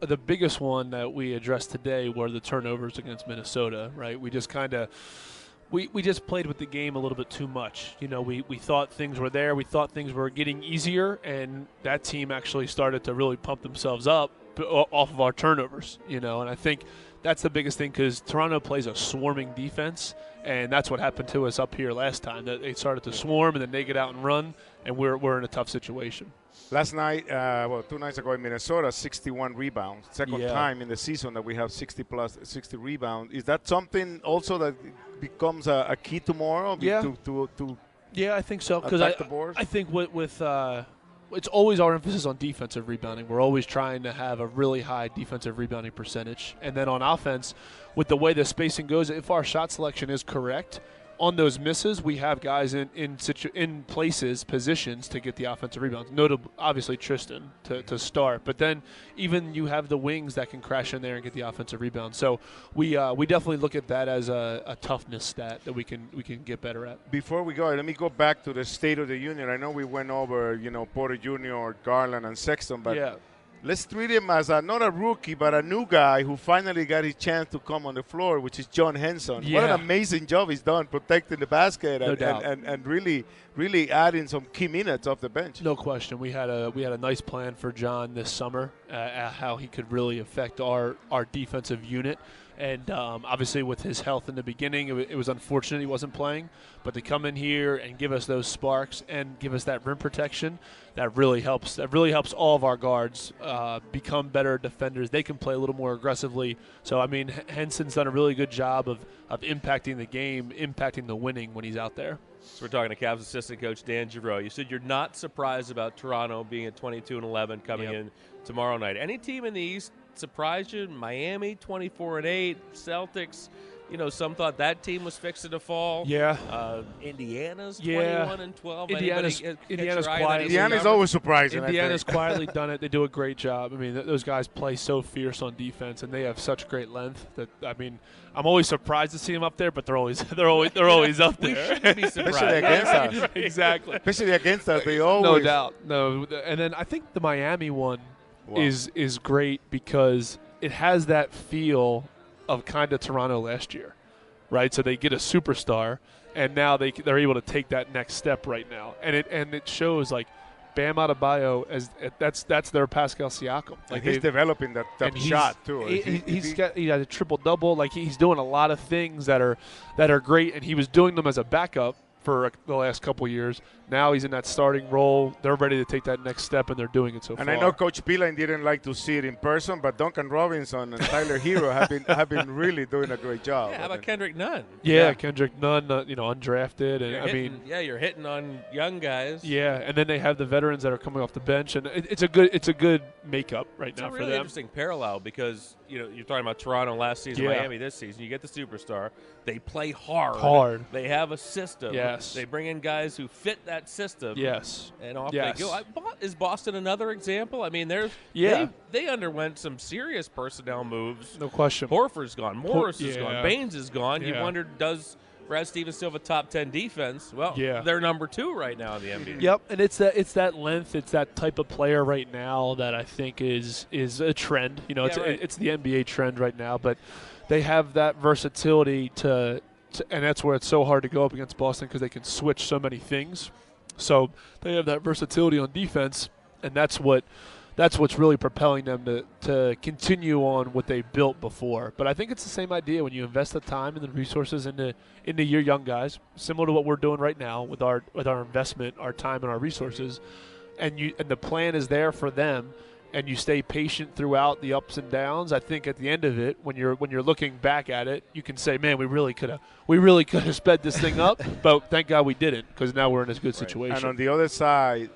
the biggest one that we addressed today were the turnovers against Minnesota, right? We just kind of we, we just played with the game a little bit too much. You know, we, we thought things were there. We thought things were getting easier, and that team actually started to really pump themselves up off of our turnovers, you know, and I think that's the biggest thing because Toronto plays a swarming defense, and that's what happened to us up here last time. That they started to swarm, and then they get out and run, and we're, we're in a tough situation. Last night, uh, well, two nights ago in Minnesota, 61 rebounds. Second Yeah. time in the season that we have 60 plus 60 rebounds. Is that something also that becomes a, a key tomorrow? Yeah. To, to, to Yeah, I think so. Because I, attack the boards? I think with, with uh, it's always our emphasis on defensive rebounding. We're always trying to have a really high defensive rebounding percentage, and then on offense, with the way the spacing goes, if our shot selection is correct. On those misses, we have guys in in, situ- in places, positions to get the offensive rebounds. Notable, obviously Tristan to, to start, but then even you have the wings that can crash in there and get the offensive rebound. So we uh, we definitely look at that as a, a toughness stat that we can we can get better at. Before we go, let me go back to the State of the Union. I know we went over, you know, Porter Jr., Garland, and Sexton, but Yeah. Let's treat him as a, not a rookie, but a new guy who finally got his chance to come on the floor, which is John Henson. What an amazing job he's done protecting the basket and, doubt. and, and, and really, really adding some key minutes off the bench. No question. We had a we had a nice plan for John this summer, uh, uh, how he could really affect our our defensive unit. And um, obviously, with his health in the beginning, it, wa- it was unfortunate he wasn't playing. But to come in here and give us those sparks and give us that rim protection, that really helps. That really helps all of our guards uh, become better defenders. They can play a little more aggressively. So I mean, H- Henson's done a really good job of of impacting the game, impacting the winning when he's out there. So we're talking to Cavs assistant coach Dan Geriot. You said you're not surprised about Toronto being at 22 and 11 coming Yep. in tomorrow night. Any team in the East surprised you? Miami 24 and 8, Celtics you know, some thought that team was fixing to fall. Yeah. Uh, Indiana's Yeah. 21 and 12. Indiana's, Anybody Indiana's your quietly. any of those Indiana's always surprising. I Indiana's think. quietly done it. They do a great job. I mean, th- those guys play so fierce on defense, and they have such great length that I mean, I'm always surprised to see them up there, but they're always they're always they're always up We there. shouldn't be surprised. Especially against us. exactly. Especially against us, they always. No doubt. No, and then I think the Miami one Wow. is is great because it has that feel of kind of Toronto last year, right? So they get a superstar, and now they they're able to take that next step right now, and it and it shows like Bam Adebayo as that's that's their Pascal Siakam. Like he's developing that, that shot too. He, If he- he- got he had a triple double. Like he's doing a lot of things that are that are great, and he was doing them as a backup for uh, the last couple years. Now he's in that starting role. They're ready to take that next step, and they're doing it so And far. And I know Coach Beilein didn't like to see it in person, but Duncan Robinson and Tyler Herro have been have been really doing a great job. Yeah, how about Kendrick Nunn? yeah, Kendrick Nunn, uh, you know, undrafted, and You're I hitting- mean, yeah, you're hitting on young guys. yeah, and then they have the veterans that are coming off the bench, and it, it's a good it's a good makeup right It's now a for really them. interesting parallel because you know you're talking about Toronto last season, Yeah. Miami this season. You get the superstar. They play hard. Hard. They have a system. Yes. They bring in guys who fit that system. Yes. And off Yes. they go. I, is Boston another example? I mean, there's Yeah. They, they underwent some serious personnel moves. No question. Horford's gone. Morris is yeah. gone. Baynes is gone. You wondered does. Brad Stevens still have a top ten defense. Well, Yeah. they're number two right now in the NBA. Yep, and it's that it's that length, it's that type of player right now that I think is is a trend. You know, it's right. it's the NBA trend right now, but they have that versatility to, to and that's where it's so hard to go up against Boston because they can switch so many things. So they have that versatility on defense, and that's what that's what's really propelling them to, to continue on what they built before. But I think it's the same idea when you invest the time and the resources into into your young guys, similar to what we're doing right now with our with our investment, our time and our resources, and you and the plan is there for them and you stay patient throughout the ups and downs, I think at the end of it, when you're when you're looking back at it, you can say, "Man, we really could have we really could have sped this thing up," but thank God we didn't because now we're in this good situation. And on the other side,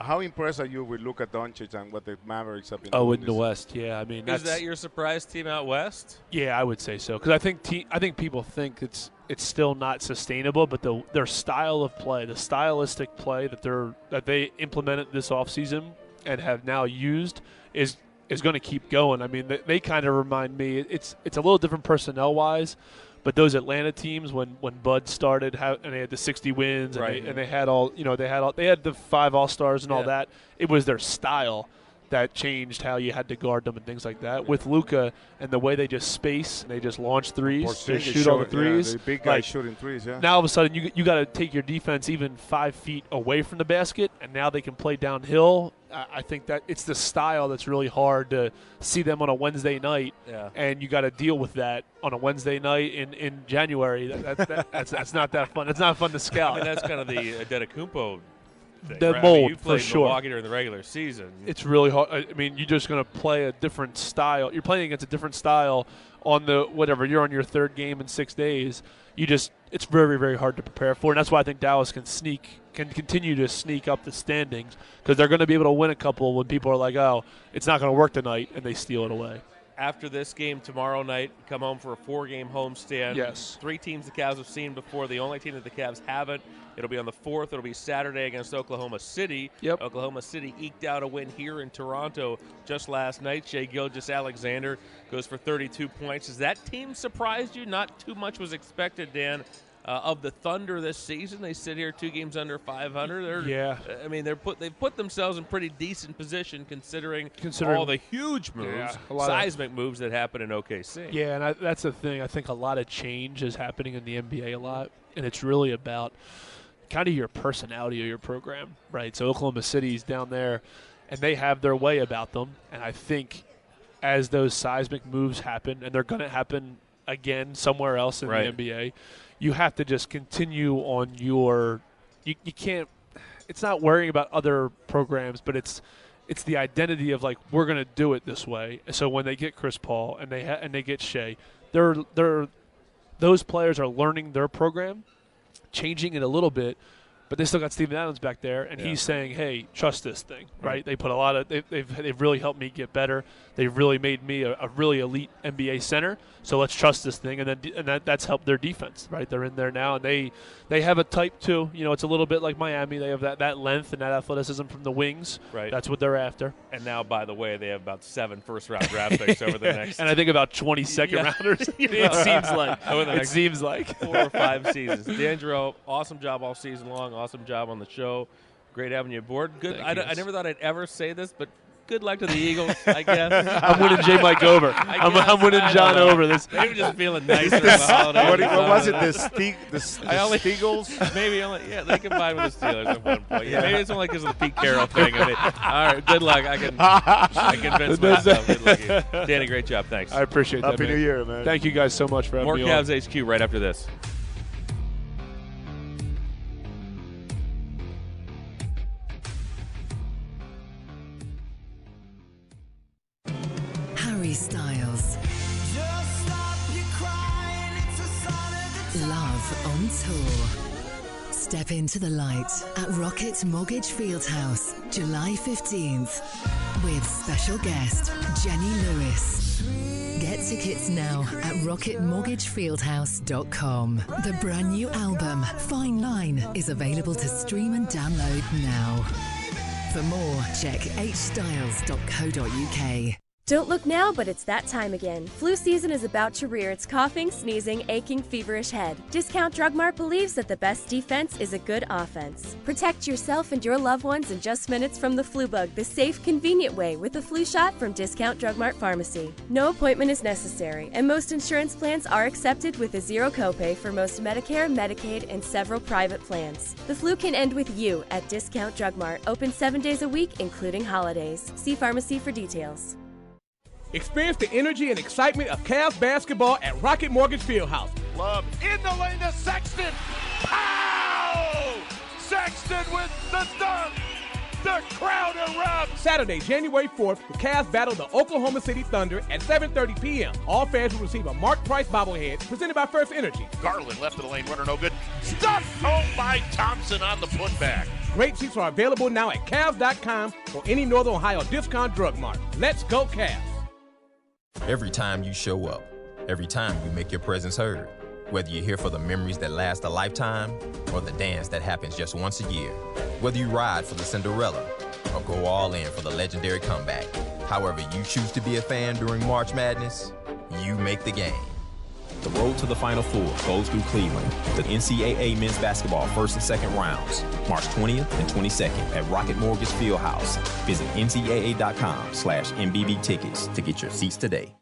how impressed are you with Luka Doncic and what the Mavericks have been oh, doing in the this- West, yeah. I mean, Is that your surprise team out west? Yeah, I would say so because I think te- I think people think it's it's still not sustainable, but the their style of play, the stylistic play that they're that they implemented this offseason and have now used is is going to keep going. I mean, they, they kind of remind me it's it's a little different personnel wise, but those Atlanta teams when when Bud started how, and they had the 60 wins and, Right. they, and they had all you know they had all they had the five All Stars and all that. It was their style that changed how you had to guard them and things like that. With Luka and the way they just space and they just launch threes, they Porzingis shoot all the showing- yeah, threes. the big guy like, shooting threes, yeah. Now all of a sudden you you got to take your defense even five feet away from the basket, and now they can play downhill. I, I think that it's the style that's really hard to see them on a Wednesday night, Yeah. and you got to deal with that on a Wednesday night in, in January. That, that, that, that's that's not that fun. It's not fun to scout. I mean, that's kind of the uh, Antetokounmpo thing. The right? I mean, mold, you for sure. Milwaukee during the regular season. it's really hard. I mean, you're just going to play a different style. You're playing against a different style on the whatever. You're on your third game in six days. You just it's very very hard to prepare for, and that's why I think Dallas can sneak can continue to sneak up the standings because they're going to be able to win a couple when people are like, oh, it's not going to work tonight, and they steal it away. After this game tomorrow night, come home for a four-game homestand. Yes. Three teams the Cavs have seen before. The only team that the Cavs haven't. It'll be on the fourth. It'll be Saturday against Oklahoma City. Yep. Oklahoma City eked out a win here in Toronto just last night. Shai Gilgeous-Alexander goes for 32 points. Has that team surprised you? Not too much was expected, Dan. Uh, of the Thunder this season, they sit here two games under 500. They're, Yeah. I mean, they're put they've put themselves in pretty decent position considering, Considering- all the huge moves, Yeah, a lot of- seismic moves that happen in OKC. Yeah, and I, that's the thing. I think a lot of change is happening in the NBA a lot, and it's really about kind of your personality of your program, right? So Oklahoma City's down there, and they have their way about them, and I think as those seismic moves happen, and they're going to happen again somewhere else in Right. the NBA, you have to just continue on your. You, you can't. It's not worrying about other programs, but it's it's the identity of like we're going to do it this way. So when they get Chris Paul and they ha- and they get Shai, they're they're those players are learning their program, changing it a little bit, But they still got Steven Adams back there, and Yeah. he's saying, "Hey, trust this thing." Right? They put a lot of they've, they've they've really helped me get better. They've really made me a, a really elite NBA center. So let's trust this thing, and then and that, that's helped their defense. Right? They're in there now, and they they have a type too. You know, it's a little bit like Miami. They have that, that length and that athleticism from the wings. Right. That's what they're after. And now, by the way, they have about seven first round draft picks over the next. and I think about 20 second Yeah. rounders. it seems like. Over the it seems like. four or five seasons. D'Angelo, awesome job all season long. Awesome job on the show. Great having you aboard. Good. Thank I, you, d- I guys. never thought I'd ever say this, but good luck to the Eagles. I guess I'm winning J. Mike over. I I'm- guess. I'm winning John over. This- Maybe just feeling nicer. about the holidays What, what was it? something. The Steag, the, S- I the only- Steagles? Maybe only yeah they combined with the Steelers at one point. Yeah, Yeah. maybe it's only because of the Pete Carroll thing. I mean, all right, good luck. I can I convinced myself. Good luck. Danny, great job. Thanks. I appreciate that. Happy man. New Year, man. Thank you guys so much for having More me on. Cavs HQ right after this. Harry Styles. Love on tour. Step into the light at Rocket Mortgage Fieldhouse, July 15th, with special guest Jenny Lewis. Get tickets now at rocketmortgagefieldhouse.com. The brand new album, Fine Line, is available to stream and download now. For more, check hstyles.co.uk. Don't look now, but it's that time again. Flu season is about to rear its coughing, sneezing, aching, feverish head. Discount Drug Mart believes that the best defense is a good offense. Protect yourself and your loved ones in just minutes from the flu bug the safe, convenient way with a flu shot from Discount Drug Mart Pharmacy. No appointment is necessary, and most insurance plans are accepted with a zero copay for most Medicare, Medicaid, and several private plans. The flu can end with you at Discount Drug Mart, open seven days a week, including holidays. See pharmacy for details. Experience the energy and excitement of Cavs basketball at Rocket Mortgage Fieldhouse. Love in the lane to Sexton. Pow! Sexton with the dunk. The crowd erupts. Saturday, January 4th, the Cavs battle the Oklahoma City Thunder at 7:30 p.m. All fans will receive a Mark Price bobblehead presented by First Energy. Garland left of the lane, runner no good. Stuffed home by Thompson on the putback. Great seats are available now at Cavs.com or any Northern Ohio discount drug mart. Let's go Cavs! Every time you show up, every time you make your presence heard, whether you're here for the memories that last a lifetime or the dance that happens just once a year, whether you ride for the Cinderella or go all in for the legendary comeback, however you choose to be a fan during March Madness, you make the game. The road to the Final Four goes through Cleveland. The NCAA men's basketball first and second rounds, March 20th and 22nd at Rocket Mortgage Fieldhouse. Visit ncaa.com slash MBB tickets to get your seats today.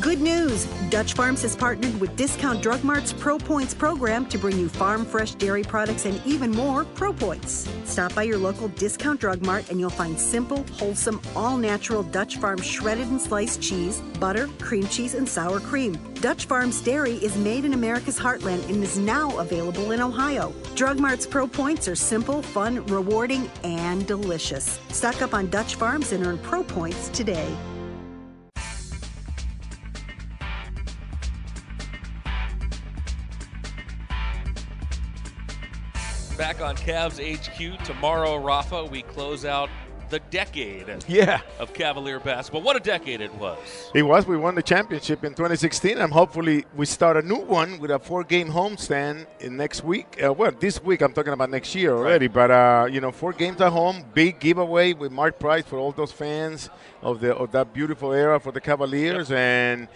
Good news! Dutch Farms has partnered with Discount Drug Mart's Pro Points program to bring you farm fresh dairy products and even more Pro Points. Stop by your local Discount Drug Mart and you'll find simple, wholesome, all natural Dutch Farms shredded and sliced cheese, butter, cream cheese, and sour cream. Dutch Farms Dairy is made in America's heartland and is now available in Ohio. Drug Mart's Pro Points are simple, fun, rewarding, and delicious. Stock up on Dutch Farms and earn Pro Points today. Back on Cavs HQ tomorrow, Rafa. We close out the decade Yeah. of Cavalier basketball. What a decade it was. It was. We won the championship in 2016, and hopefully we start a new one with a four-game homestand in next week. Uh, well, this week I'm talking about next year already, but uh, you know, four games at home, big giveaway with Mark Price for all those fans of the of that beautiful era for the Cavaliers, and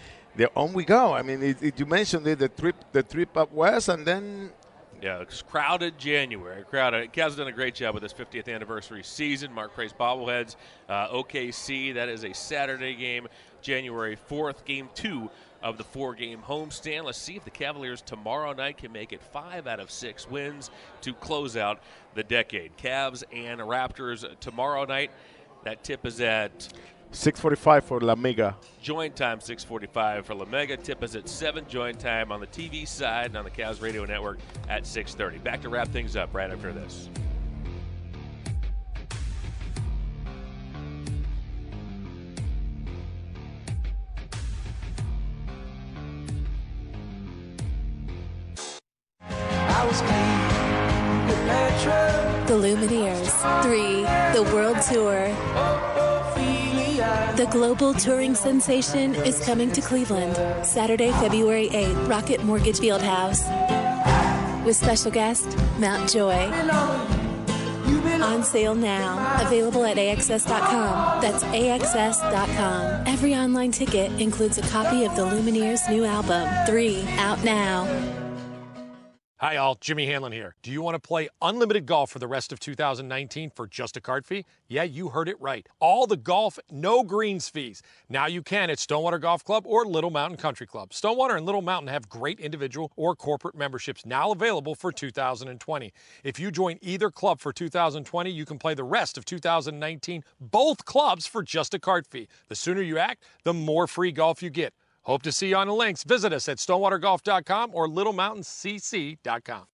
on we go. I mean, it, it, you mentioned it, the trip, the trip up west, and then Yeah, it's crowded January. Crowded. Cavs done a great job with this 50th anniversary season. Mark Price bobbleheads. Uh, OKC. That is a Saturday game, January 4th. Game two of the four-game homestand. Let's see if the Cavaliers tomorrow night can make it five out of six wins to close out the decade. Cavs and Raptors tomorrow night. That tip is at 6:45 for La Mega. Join time 6:45 for La Mega. Tip is at 7. Join time on the TV side and on the Cavs Radio Network at 6:30. Back to wrap things up right after this. I was clean, The Lumineers. Three, the World Tour. The global touring sensation is coming to Cleveland Saturday, February 8th, Rocket Mortgage Fieldhouse. With special guest, Mount Joy. On sale now. Available at AXS.com. That's AXS.com. Every online ticket includes a copy of the Lumineers' new album, 3, out now. Hi, all. Jimmy Hanlon here. Do you want to play unlimited golf for the rest of 2019 for just a card fee? Yeah, you heard it right. All the golf, no greens fees. Now you can at Stonewater Golf Club or Little Mountain Country Club. Stonewater and Little Mountain have great individual or corporate memberships now available for 2020. If you join either club for 2020, you can play the rest of 2019, both clubs for just a card fee. The sooner you act, the more free golf you get. Hope to see you on the links. Visit us at stonewatergolf.com or littlemountaincc.com.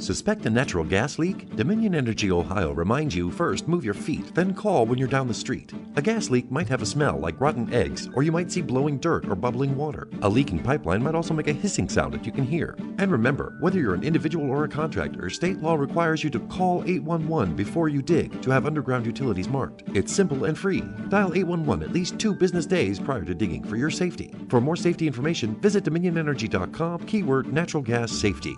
Suspect a natural gas leak? Dominion Energy Ohio reminds you first move your feet, then call when you're down the street. A gas leak might have a smell like rotten eggs, or you might see blowing dirt or bubbling water. A leaking pipeline might also make a hissing sound that you can hear. And remember, whether you're an individual or a contractor, state law requires you to call 811 before you dig to have underground utilities marked. It's simple and free. Dial 811 at least two business days prior to digging for your safety. For more safety information, visit dominionenergy.com, keyword natural gas safety.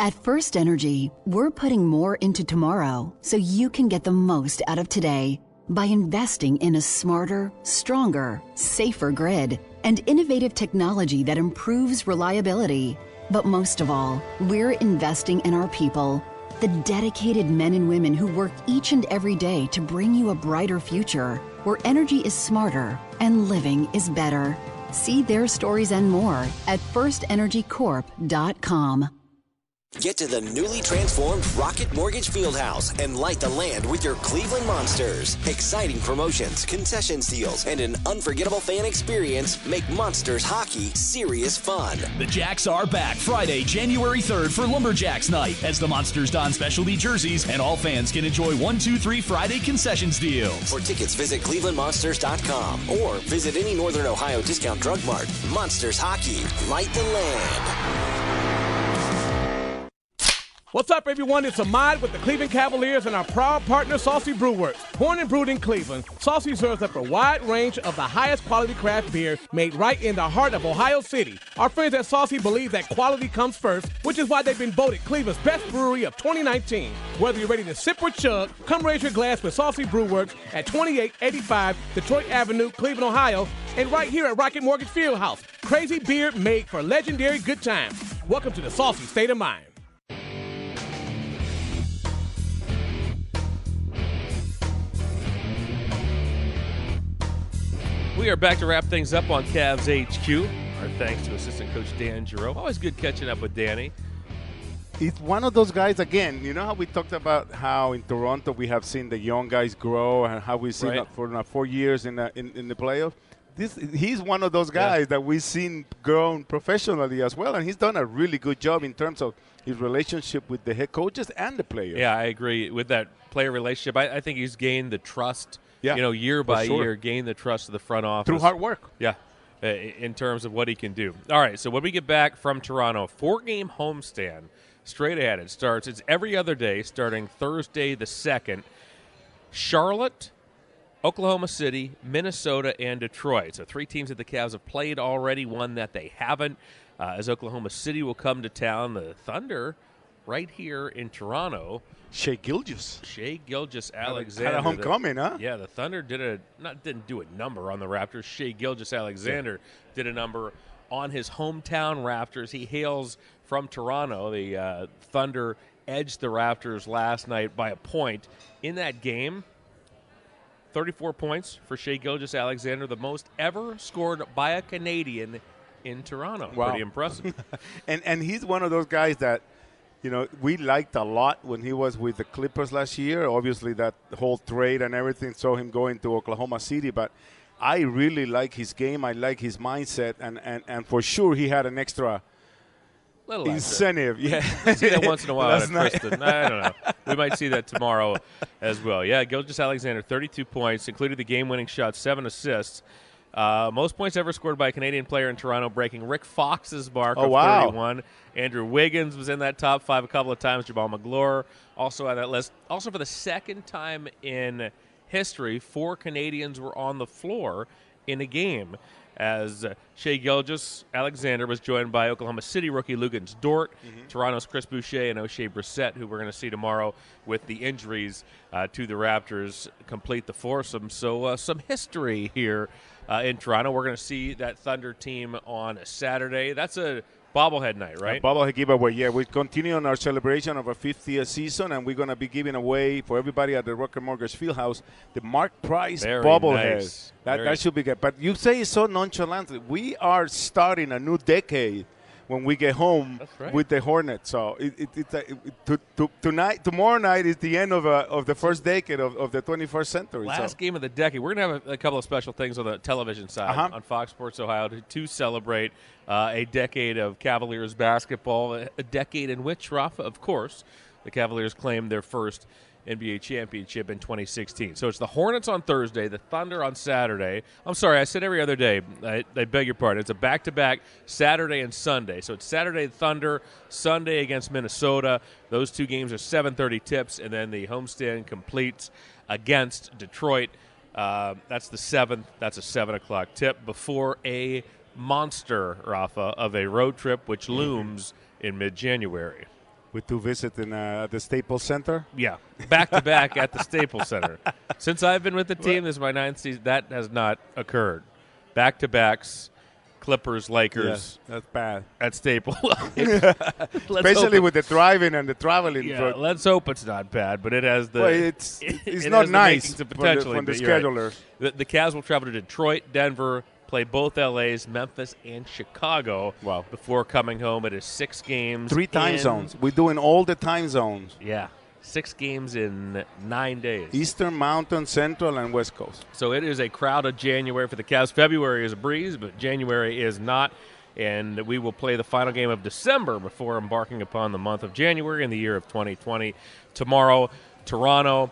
At First Energy, we're putting more into tomorrow so you can get the most out of today by investing in a smarter, stronger, safer grid and innovative technology that improves reliability. But most of all, we're investing in our people, the dedicated men and women who work each and every day to bring you a brighter future where energy is smarter and living is better. See their stories and more at firstenergycorp.com. Get to the newly transformed Rocket Mortgage Fieldhouse and light the land with your Cleveland Monsters. Exciting promotions, concession deals, and an unforgettable fan experience make Monsters hockey serious fun. The Jacks are back Friday, January 3rd for Lumberjacks Night as the Monsters don specialty jerseys and all fans can enjoy 1 2 3 Friday concessions deals. For tickets, visit clevelandmonsters.com or visit any Northern Ohio discount drug mart. Monsters Hockey, light the land. What's up, everyone? It's Ahmad with the Cleveland Cavaliers and our proud partner, Saucy Brewworks. Born and brewed in Cleveland, Saucy serves up a wide range of the highest quality craft beer made right in the heart of Ohio City. Our friends at Saucy believe that quality comes first, which is why they've been voted Cleveland's best brewery of 2019. Whether you're ready to sip or chug, come raise your glass with Saucy Brewworks at 2885 Detroit Avenue, Cleveland, Ohio, and right here at Rocket Mortgage Fieldhouse. Crazy beer made for legendary good times. Welcome to the Saucy State of Mind. We are back to wrap things up on Cavs HQ. Our thanks to assistant coach Dan Geriot. Always good catching up with Danny. He's one of those guys again. You know how we talked about how in Toronto we have seen the young guys grow and how we've seen Right. that for now four years in the, in, in the playoffs. This he's one of those guys that we've seen grown professionally as well, and he's done a really good job in terms of his relationship with the head coaches and the players. Yeah, I agree with that player relationship. I, I think he's gained the trust. Yeah, you know, year by sure. year, gain the trust of the front office Through hard work. Yeah, in terms of what he can do. All right, so when we get back from Toronto, four-game homestand, straight ahead. It starts. It's every other day, starting Thursday the second. Charlotte, Oklahoma City, Minnesota, and Detroit. So three teams that the Cavs have played already. One that they haven't. Uh, as Oklahoma City will come to town, the Thunder, right here in Toronto. Shai Gilgeous. Shea Gilgis Alexander. had a homecoming, The- huh? Yeah, the Thunder did a not didn't do a number on the Raptors. Shai Gilgeous-Alexander did a number on his hometown Raptors. He hails from Toronto. The uh, Thunder edged the Raptors last night by a point in that game. 34 points for Shai Gilgeous-Alexander, the most ever scored by a Canadian in Toronto. Wow. Pretty impressive. and and he's one of those guys that you know we liked a lot when he was with the Clippers last year. Obviously, that whole trade and everything saw him going to Oklahoma City, but. I really like his game. I like his mindset, and, and, and for sure he had an extra Little incentive. We- Yeah, we see that once in a while Last out of night. Kristen. I don't know. We might see that tomorrow as well. Yeah, Gilgeous-Alexander, 32 points, included the game-winning shot, seven assists. Uh, most points ever scored by a Canadian player in Toronto, breaking Rick Fox's mark Oh, of wow. 31. Andrew Wiggins was in that top five a couple of times. Jamaal Magloire also on that list. Also, for the second time in history, four Canadians were on the floor in a game. As Shea Gilgis Alexander was joined by Oklahoma City rookie Luguentz Dort, Toronto's Chris Boucher, and Oshae Brissett, who we're going to see tomorrow with the injuries uh, to the Raptors, complete the foursome. So, uh, some history here uh, in Toronto. We're going to see that Thunder team on Saturday. That's a bobblehead night, right? A bobblehead giveaway. Yeah, we continue on our celebration of our 50th season, and we're going to be giving away for everybody at the Rocket Mortgage Fieldhouse the Mark Price Very bobblehead. nice. That, Very- that should be good. But you say it so nonchalantly. We are starting a new decade when we get home right. with the Hornets. So it, it, it's a- it, to, to, tonight, tomorrow night is the end of, uh, of the first decade of, of the 21st century. Last so. game of the decade. We're going to have a, a couple of special things on the television side Uh-huh. on Fox Sports Ohio to, to celebrate uh, a decade of Cavaliers basketball, a, a decade in which, Rafa, of course, the Cavaliers claimed their first NBA championship in 2016. So it's the Hornets on Thursday, the Thunder on Saturday. I'm sorry, I said every other day. I, I beg your pardon. It's a back-to-back Saturday and Sunday. So it's Saturday Thunder, Sunday against Minnesota. Those two games are 7:30 tips, and then the homestand completes against Detroit. Uh, that's the seventh. That's a seven o'clock tip before a monster, Rafa, of a road trip which looms in mid-January. With two visits in uh, the Staples Center? Yeah, back to back at the Staples Center. Since I've been with the team, this is my ninth season. That has not occurred. Back to backs, Clippers, Lakers. Yeah, that's bad. At Staples, Especially with the driving and the traveling. Yeah, for- let's hope it's not bad, but it has the. Well, it's- it's it not nice makings of for the- potentially from the you're right. schedulers. The, the Cavs will travel to Detroit, Denver, play both LA's, Memphis, and Chicago. Wow! Before coming home, it is six games, Three time in- zones. We're doing all the time zones. Yeah, six games in nine days. Eastern, Mountain, Central, and West Coast. So it is a crowded January for the Cavs. February is a breeze, but January is not. And we will play the final game of December before embarking upon the month of January in the year of 2020. Tomorrow, Toronto,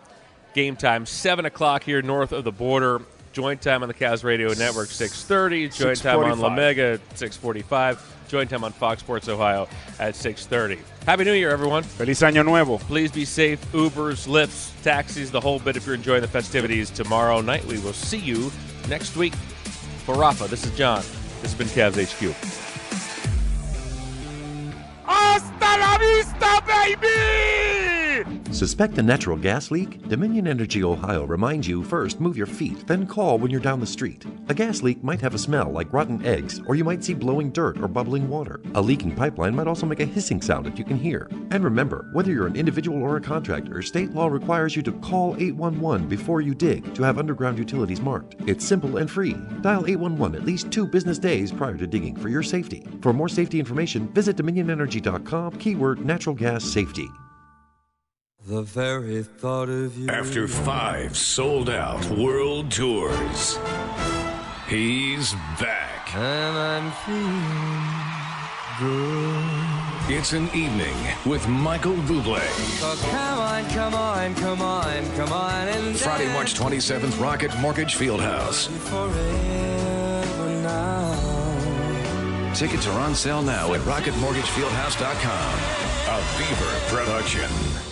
game time 7 o'clock here north of the border. Joint time on the Cavs Radio Network 6:30. Joint time on 6:45. La Mega 6:45. Joint time on Fox Sports Ohio at 6:30. Happy New Year, everyone! Feliz Año Nuevo. Please be safe. Ubers, Lyfts, taxis, the whole bit. If you're enjoying the festivities tomorrow night, we will see you next week. For Rafa, this is John. This has been Cavs HQ. Ah! Hasta la vista, baby! Suspect a natural gas leak? Dominion Energy Ohio reminds you first move your feet, then call when you're down the street. A gas leak might have a smell like rotten eggs, or you might see blowing dirt or bubbling water. A leaking pipeline might also make a hissing sound that you can hear. And remember, whether you're an individual or a contractor, state law requires you to call 811 before you dig to have underground utilities marked. It's simple and free. Dial 811 at least two business days prior to digging for your safety. For more safety information, visit dominionenergy.com, keyword natural gas safety. The very thought of you. After five sold out world tours, he's back. And I'm feeling good. It's an evening with Michael Bublé. So come on, come on, come on, come on. And Friday, March 27th, Rocket Mortgage Fieldhouse. forever now. Tickets are on sale now at rocketmortgagefieldhouse.com. A Beaver production.